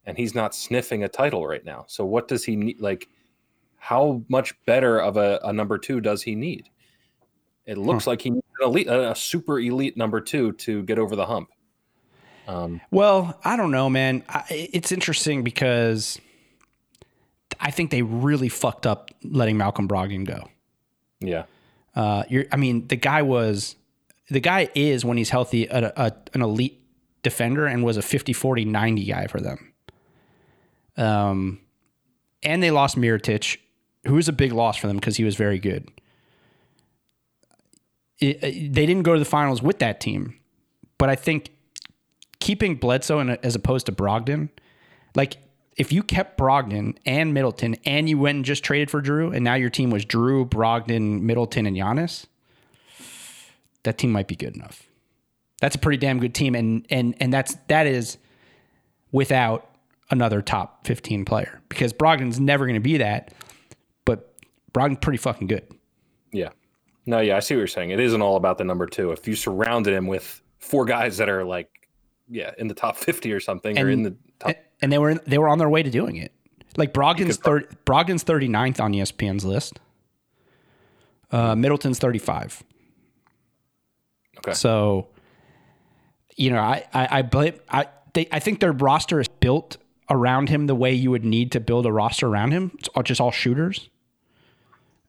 and he's not sniffing a title right now. So, what does he need? Like, how much better of a, a number two does he need? It looks like he needs an elite, a, super elite number two to get over the hump. Um, Well, I don't know, man. I, it's interesting because I think they really fucked up letting Malcolm Brogdon go. yeah. Uh, you're, I mean, the guy was, the guy is when he's healthy, a, a, an elite defender and was a 50, 40, 90 guy for them. Um, and they lost Mirotic, who was a big loss for them because he was very good. They didn't go to the finals with that team, but I think keeping Bledsoe in as opposed to Brogdon, like if you kept Brogdon and Middleton and you went and just traded for Jrue and now your team was Jrue, Brogdon, Middleton, and Giannis, that team might be good enough. That's a pretty damn good team, and and and that's that is without another top fifteen player because Brogdon's never going to be that, but Brogdon's pretty fucking good. Yeah. No, yeah, I see what you're saying. It isn't all about the number two. If you surrounded him with four guys that are like, yeah, in the top 50 or something, or in the top. and, and they were they were on their way to doing it. Like Brogdon's third, Brogdon's 39th on ESPN's list. Uh, Middleton's 35. Okay. So, you know, I I, I blame I they, I think their roster is built around him the way you would need to build a roster around him. It's all, just all shooters.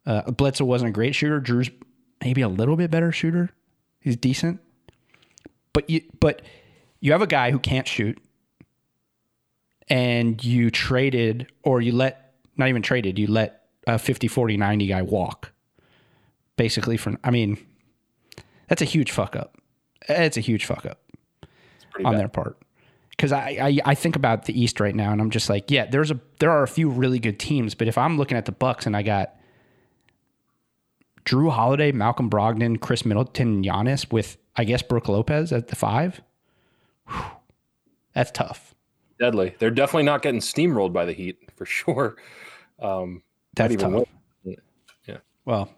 Uh, Bledsoe wasn't a great shooter. Jrue's maybe a little bit better shooter. He's decent, but you but you have a guy who can't shoot, and you traded or you let not even traded you let a 50 40 90 guy walk basically for i mean that's a huge fuck up It's a huge fuck up on bad. their part. Because I, I I think about the East right now, and I'm just like, yeah, there's a there are a few really good teams, but if I'm looking at the Bucks and I got Jrue Holiday, Malcolm Brogdon, Khris Middleton, and Giannis with I guess Brook Lopez at the five, whew, that's tough. Deadly. They're definitely not getting steamrolled by the Heat for sure. Um, That's tough. win. Well,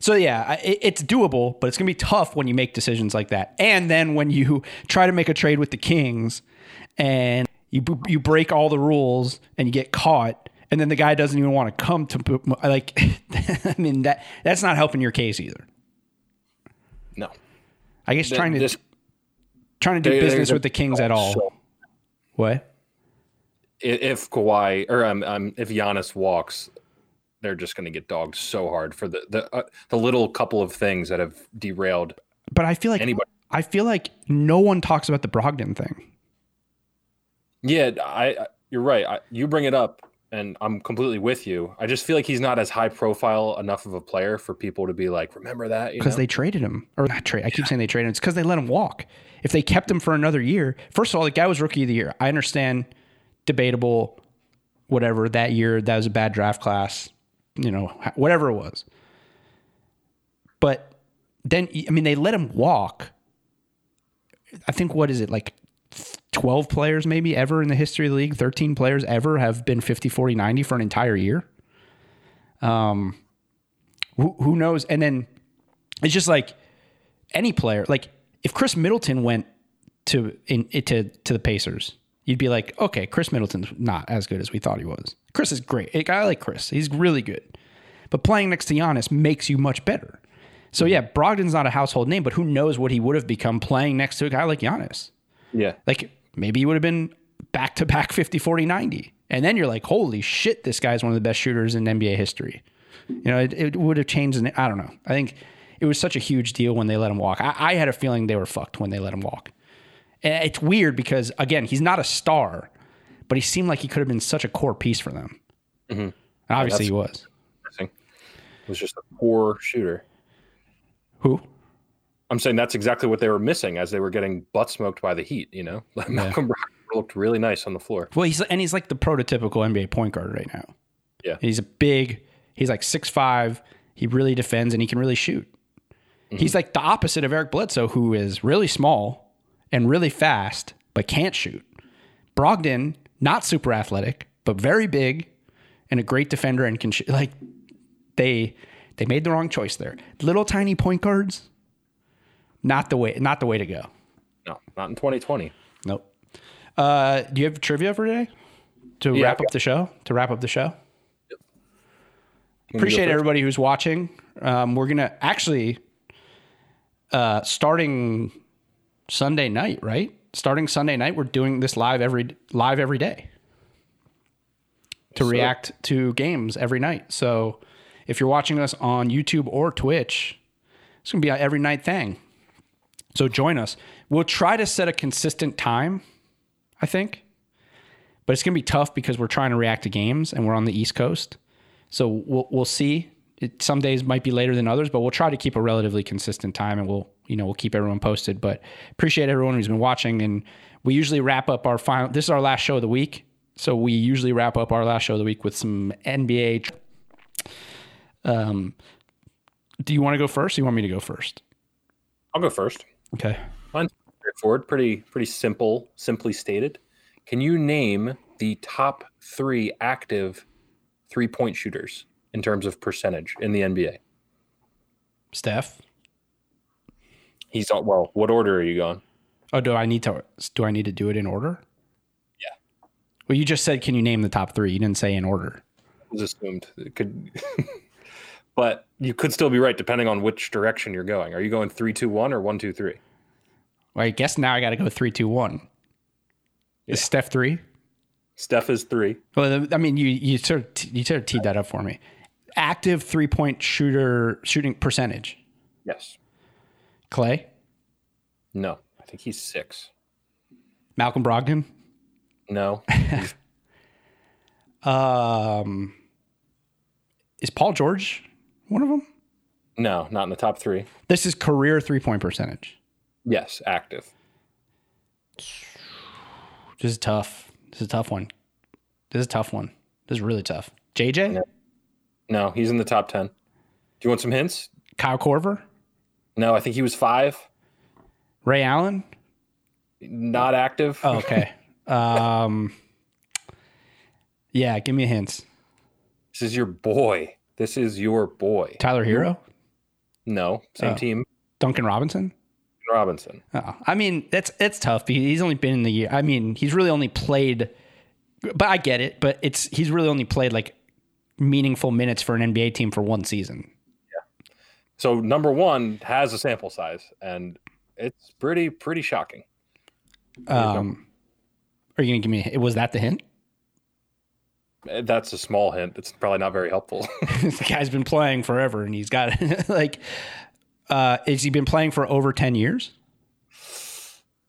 so yeah, it, it's doable, but it's gonna be tough when you make decisions like that. And then when you try to make a trade with the Kings, and you you break all the rules and you get caught, and then the guy doesn't even want to come to like. I mean that that's not helping your case either. no. I guess trying to This- trying to do they- business with the Kings at all. So, what? if Kawhi or um, um, if Giannis walks, they're just going to get dogged so hard for the the uh, the little couple of things that have derailed But I feel like anybody. I feel like no one talks about the Brogdon thing. Yeah, I, I you're right. I, you bring it up, and I'm completely with you. I just feel like he's not as high profile enough of a player for people to be like, remember that? Because they traded him or not trade. I keep saying they traded him. It's because they let him walk. If they kept him for another year, first of all, the guy was rookie of the year. I understand, debatable, whatever that year that was a bad draft class, you know, whatever it was. But then, I mean, they let him walk. I think what is it like 12 players maybe ever in the history of the league 13 players ever have been 50 40 90 for an entire year. Um who, who knows? And then it's just like any player like if khris middleton went to in to to the pacers you'd be like okay khris middleton's not as good as we thought he was. Khris is great. A guy like khris he's really good. But playing next to Giannis makes you much better. So yeah brogdon's not a household name but who knows what he would have become playing next to a guy like Giannis? Yeah, like maybe he would have been back to back 50, 40, 90. And then you're like, holy shit, this guy's one of the best shooters in NBA history. You know, it, it would have changed. I don't know. I think it was such a huge deal when they let him walk. I, I had a feeling they were fucked when they let him walk. And it's weird because, again, he's not a star, but he seemed like he could have been such a core piece for them. Mm-hmm. And obviously he was. it was just a poor shooter. Who? I'm saying that's exactly what they were missing as they were getting butt smoked by the Heat. You know, Malcolm Brogdon looked really nice on the floor. Well, he's and he's like the prototypical NBA point guard right now. Yeah. he's a big. He's like six five. He really defends and he can really shoot. Mm-hmm. He's like the opposite of Eric Bledsoe, who is really small and really fast but can't shoot. Brogdon, not super athletic, but very big and a great defender and can shoot. Like they they made the wrong choice there. Little tiny point guards, not the way not the way to go. No, not in 2020. Nope. Uh, do you have trivia for today? To Yeah, wrap up the show? To wrap up the show? Appreciate everybody who's watching. Um, we're gonna actually uh, starting Sunday night, right? Starting Sunday night, we're doing this live every live every day to sir. react to games every night. So if you're watching us on YouTube or Twitch, it's gonna be an every night thing. So join us. We'll try to set a consistent time, I think. But it's going to be tough because we're trying to react to games and we're on the East Coast. So we'll, we'll see. It, some days might be later than others, but we'll try to keep a relatively consistent time and we'll, you know, we'll keep everyone posted. But appreciate everyone who's been watching. And we usually wrap up our final, this is our last show of the week. So we usually wrap up our last show of the week with some NBA. Um, do you want to go first? Or you want me to go first? I'll go first. Okay. Mine's straightforward, pretty pretty simple, simply stated. Can you name the top three active three point shooters in terms of percentage in the NBA? Steph. He's all, well. What order are you going? Oh, do I need to do I need to do it in order? Yeah. Well, you just said can you name the top three? You didn't say in order. It was assumed it could, but you could still be right depending on which direction you're going. Are you going three, two, one, or one, two, three? Well, I guess now I got to go three, two, one. Is Steph three? Steph is three. Well, I mean, you you sort of you sort of teed that up for me. Active three point shooter shooting percentage. Yes. Clay, No. I think he's six. Malcolm Brogdon. No. Um, is Paul George one of them? no, not in the top three. This is career three point percentage. Yes, active. This is tough. This is a tough one. This is a tough one. This is really tough. JJ? No. No, he's in the top 10. Do you want some hints? Kyle Korver? No, I think he was five. Ray Allen? Not active. Oh, okay. um, yeah, give me a hint. This is your boy. This is your boy. Tyler Herro? No, same Oh. team. Duncan Robinson? Robinson. Oh, I mean, that's it's tough. because He's only been in the year. I mean, he's really only played, but I get it. But it's he's really only played like meaningful minutes for an NBA team for one season. Yeah. So number one has a sample size, and it's pretty pretty shocking. Um, are you gonna give me? Was that the hint? That's a small hint. It's probably not very helpful. the guy's been playing forever, and he's got like, uh, has he been playing for over ten years?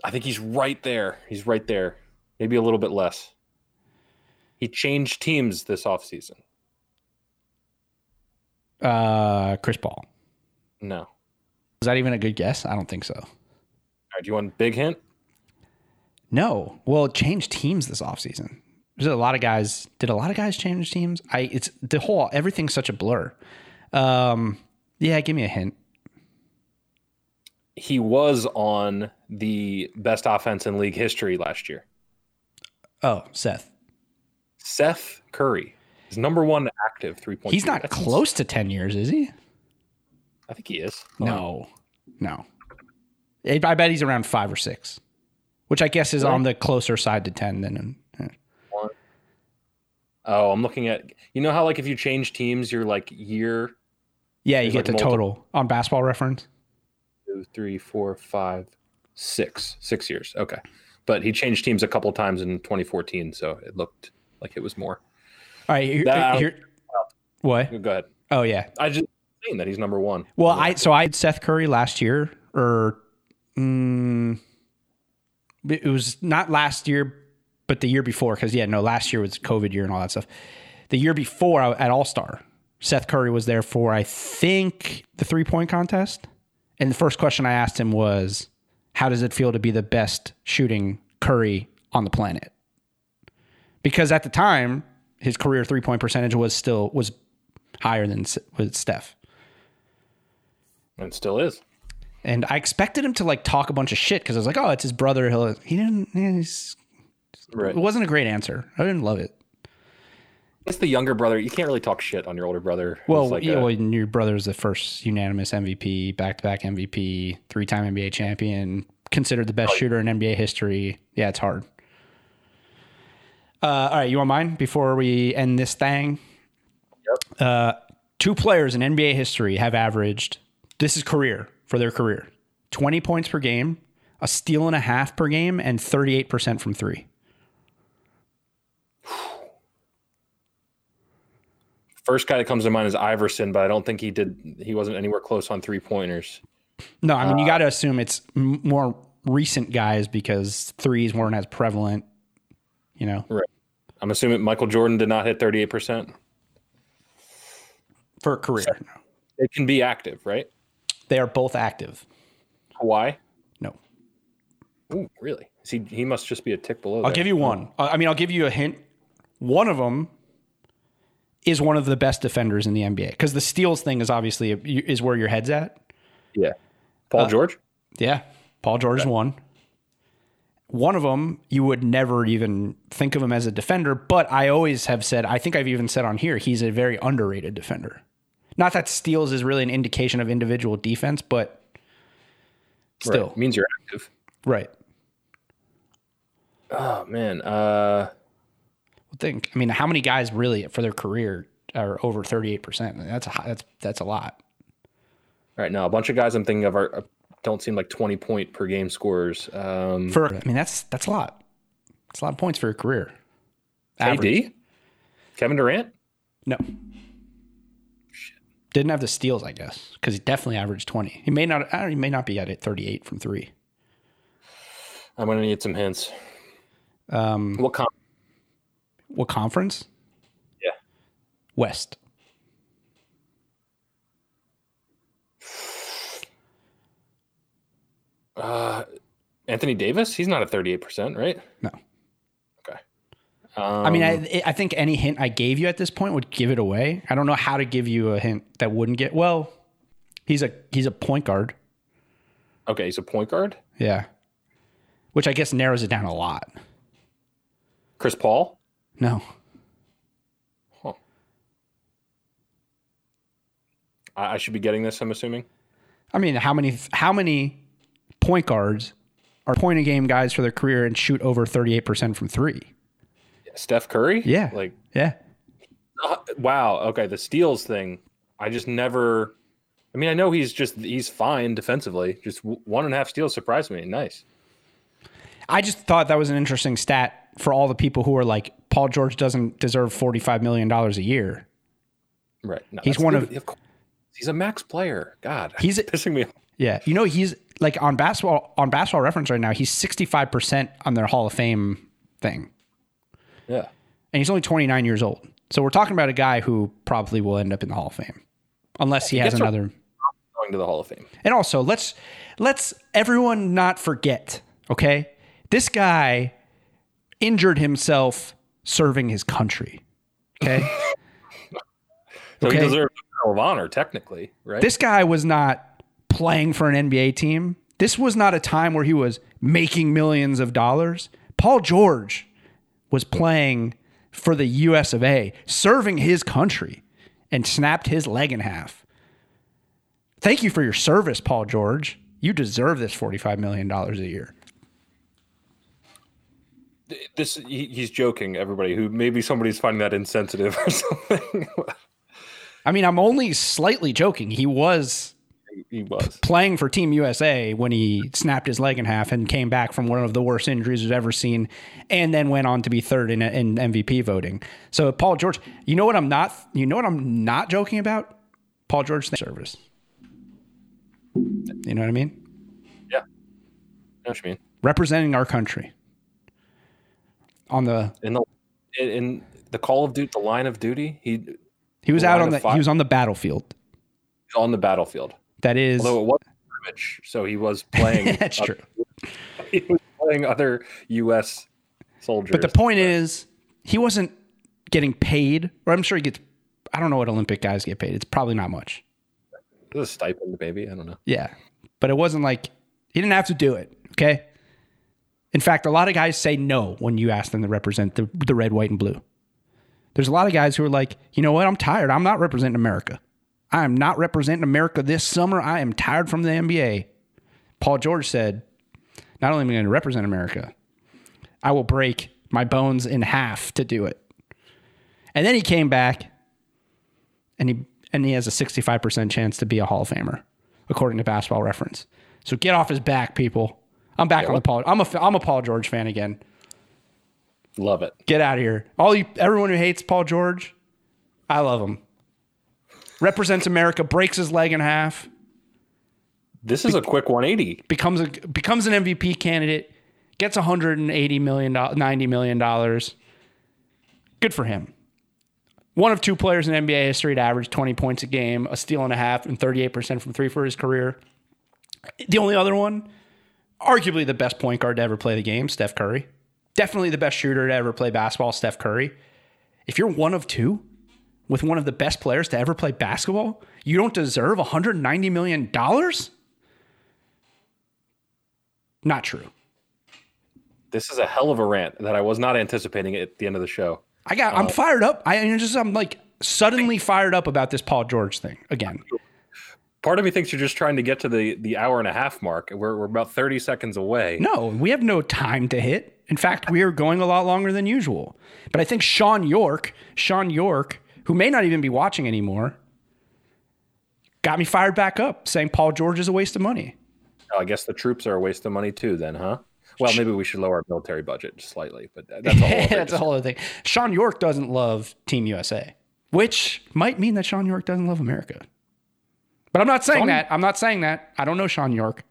I think he's right there. He's right there. Maybe a little bit less. He changed teams this offseason. Uh, Chris Paul. No. Is that even a good guess? I don't think so. right, do you want a big hint? No. Well, it changed teams this offseason. There's a lot of guys. Did a lot of guys change teams? I it's the whole everything's such a blur. Um, yeah, give me a hint. He was on the best offense in league history last year. Oh, Seth. Seth Curry is number one active three point. He's not close to ten years, is he? I think he is. No, no. I I bet he's around five or six, which I guess is Really? on the closer side to ten than. Oh, I'm looking at. You know how like if you change teams, you're like year Yeah, you get like the multiple- total on Basketball Reference. two, three, four, five, six, six years. Okay, but he changed teams a couple times in 2014, so it looked like it was more. All right, here, That- here- what? Go ahead. Oh yeah. I just saying that he's number one. Well, I so I had Seth Curry last year, or mm, it was not last year, but the year before. Because yeah, no, last year was COVID year and all that stuff. The year before at All Star, Seth Curry was there for I think the three point contest, and the first question I asked him was, "How does it feel to be the best shooting Curry on the planet?" Because at the time, his career three point percentage was still was higher than with Steph. and still is. And I expected him to like talk a bunch of shit because I was like, oh, it's his brother. He'll, he didn't, he's, Right. it wasn't a great answer. I didn't love it. It's the younger brother. You can't really talk shit on your older brother. Well, like yeah, a- well, your brother's the first unanimous MVP, back to back MVP, three time NBA champion, considered the best shooter in NBA history. Yeah, it's hard. Uh, all right, you want mine before we end this thing? Yep. Uh, two players in NBA history have averaged, this is career for their career, 20 points per game, a steal and a half per game, and 38% from three. First guy that comes to mind is Iverson, but I don't think he did. He wasn't anywhere close on three pointers. No, I mean, you got to assume it's m- more recent guys because threes weren't as prevalent, you know, Right. I'm assuming Michael Jordan did not hit 38. percent for a career. No. It can be active, right? They are both active. Kawhi. No. Ooh, really? Is he he must just be a tick below. I'll there. give you one. Uh, I mean, I'll give you a hint. One of them is one of the best defenders in the NBA because the steals thing is obviously is where your head's at. Yeah. Uh, Paul George. Yeah, Paul George is one. One of them you would never even think of him as a defender, but I always have said I think I've even said on here he's a very underrated defender. Not that steals is really an indication of individual defense, but still, Right. means you're active. right. Oh man. Uh, think. I mean, how many guys really for their career are over thirty eight percent? That's a that's that's a lot. right now, a bunch of guys I'm thinking of are uh, don't seem like 20 point per game scorers. Um, For I mean, that's that's a lot. It's a lot of points for your career. Average. KD, Kevin Durant. No. Shit. Didn't have the steals, I guess, because he definitely averaged twenty. He may not. I don't, he may not be at it thirty eight from three. I'm gonna need some hints. Um, What con- what conference? Yeah. West. Uh, Anthony Davis, he's not at 38%, right? No. Okay. I mean, Um, I, I think any hint I gave you at this point would give it away. I don't know how to give you a hint that wouldn't get. Well, he's a he's a point guard. okay, he's a point guard. Yeah, which I guess narrows it down a lot. Chris Paul. No, I, I should be getting this. I'm assuming. I mean, how many how many point guards are point a game guys for their career and shoot over thirty eight percent from three? Steph Curry. Yeah. Like, Yeah, uh, wow. Okay, the steals thing. I just never. I mean, I know he's just he's fine defensively. Just one and a half steals surprised me. Nice. I just thought that was an interesting stat for all the people who are like Paul George doesn't deserve forty five million dollars a year. Right. No, He's one of- course. He's a max player. God, He's pissing me. off. Yeah, you know he's like on basketball on basketball reference right now. He's sixty five percent on their Hall of Fame thing, Yeah. and he's only twenty nine years old. So we're talking about a guy who probably will end up in the Hall of Fame, unless he has gets a- another. Going to the Hall of Fame. And also, let's let's everyone not forget. Okay, this guy injured himself serving his country. Okay, So Okay. he deserves a Medal of Honor, technically, right? this guy was not playing for an NBA team. This was not a time where he was making millions of dollars. Paul George was playing for the US of A, serving his country, and snapped his leg in half. Thank you for your service, Paul George. You deserve this $45 million a year. This he, he's joking. Everybody who maybe somebody's finding that insensitive or something. I mean, I'm only slightly joking. He was he was. playing for Team USA when he snapped his leg in half and came back from one of the worst injuries we've ever seen, and then went on to be third in, in MVP voting. So Paul George, you know what I'm not, you know what I'm not joking about? Paul George service. You know what I mean? Yeah. I know what you mean. Representing our country on the In the in, the Call of Duty, the line of duty, he he was out on the fire. he was on the battlefield. on the battlefield. That is Although it was scrimmage, so he was playing. that's true. He was playing other U.S. soldiers. But the point is, he wasn't getting paid, or I'm sure he gets. I don't know what Olympic guys get paid. It's probably not much. It was a stipend, maybe. I don't know. Yeah, but it wasn't like he didn't have to do it. Okay. In fact, a lot of guys say no when you ask them to represent the, the red, white, and blue. There's a lot of guys who are like, you know what? I'm tired. I'm not representing America. I am not representing America this summer. I am tired from the NBA. Paul George said, not only am I going to represent America, I will break my bones in half to do it. And then he came back and he and he has a 65% chance to be a Hall of Famer, according to basketball reference. So get off his back, people. I'm back on the Paul. I'm a I'm a Paul George fan again. Love it. Get out of here. All you everyone who hates Paul George, I love him. Represents America, breaks his leg in half, This is a quick 180. becomes a becomes an MVP candidate, gets 180 million, 90 million dollars. Good for him. One of two players in NBA history to average 20 points a game, a steal and a half, and 38% from three for his career. The only other one, arguably the best point guard to ever play the game, Steph Curry. Definitely the best shooter to ever play basketball, Steph Curry. If you're one of two with one of the best players to ever play basketball, you don't deserve $190 million? Not true. This is a hell of a rant that I was not anticipating at the end of the show. I got. I'm uh, fired up. I I'm just. I'm like suddenly fired up about this Paul George thing again. Part of me thinks you're just trying to get to the the hour and a half mark. We're, we're about 30 seconds away. No, we have no time to hit. In fact, we are going a lot longer than usual. But I think Sean York, Sean York, who may not even be watching anymore, got me fired back up, saying Paul George is a waste of money. Oh, I guess the troops are a waste of money too, then, huh? Well, maybe we should lower our military budget slightly, but that's a whole That's a whole other thing. Sean York doesn't love Team USA, which might mean that Sean York doesn't love America. But I'm not saying Sean- that. I'm not saying that. I don't know Sean York.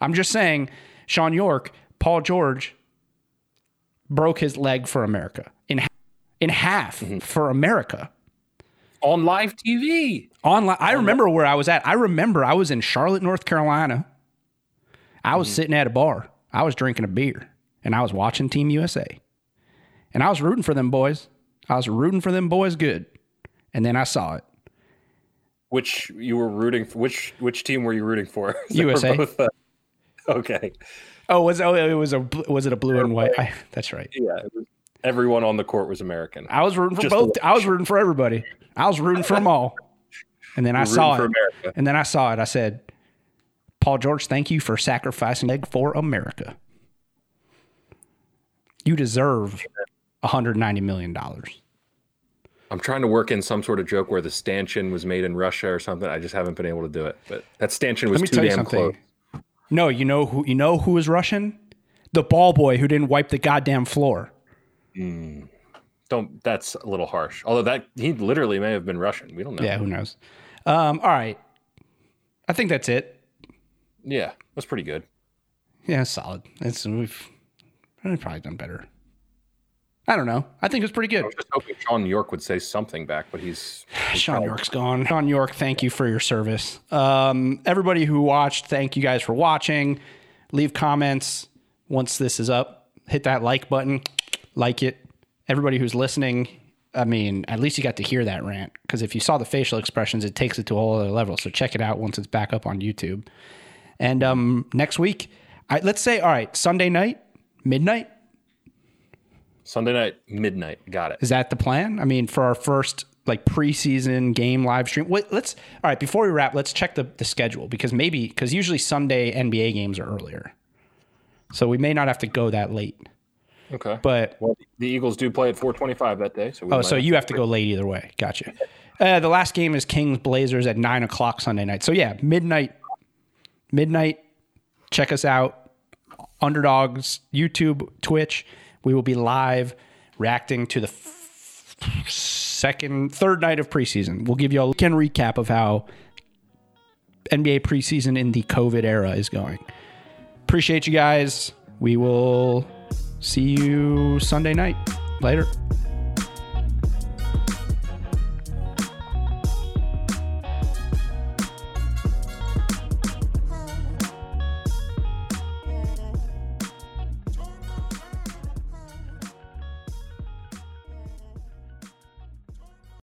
I'm just saying Sean York, Paul George broke his leg for America in in half mm-hmm. for America. on live TV. Online, I remember where I was at. I remember I was in Charlotte, North Carolina. I was mm-hmm. sitting at a bar I was drinking a beer and I was watching Team USA. And I was rooting for them boys. I was rooting for them boys good. And then I saw it. Which you were rooting for? Which which team were you rooting for? USA. both, uh, okay. Oh, was oh it was a was it a blue and white? I, that's right. Yeah. it was- everyone on the court was American. I was rooting for Just both. I was rooting for everybody. I was rooting for them all. And then I saw it. America. And then I saw it. I said, Paul George, thank you for sacrificing leg for America. You deserve $190 million. I'm trying to work in some sort of joke where the stanchion was made in Russia or something. I just haven't been able to do it. But that stanchion was too damn close. No, you know who you know who is Russian? The ball boy who didn't wipe the goddamn floor. Don't. That's a little harsh. Although that he literally may have been Russian. We don't know. Yeah, who knows? Um, all right. I think that's it. Yeah, that's pretty good. Yeah, solid. It's we've probably done better. I don't know. I think it's pretty good. I was just hoping Sean York would say something back, but he's Sean York's gone. Sean York, thank you for your service. Um, everybody who watched, thank you guys for watching. Leave comments once this is up. Hit that like button, like it. Everybody who's listening, I mean, at least you got to hear that rant because if you saw the facial expressions, it takes it to a whole other level. So check it out once it's back up on YouTube. And um, next week, I, let's say, all right, Sunday night, midnight. Sunday night midnight. Got it. Is that the plan? I mean, for our first like preseason game live stream. Wait, let's all right. Before we wrap, let's check the, the schedule because maybe because usually Sunday NBA games are earlier, so we may not have to go that late. Okay. But well, the Eagles do play at 4:25 that day. So we oh, so have you have to go late either way. Gotcha. Uh, the last game is Kings Blazers at nine o'clock Sunday night. So yeah, midnight. Midnight. Check us out. Underdogs YouTube, Twitch. We will be live reacting to the f- second, third night of preseason. We'll give you a weekend recap of how NBA preseason in the COVID era is going. Appreciate you guys. We will see you Sunday night. Later.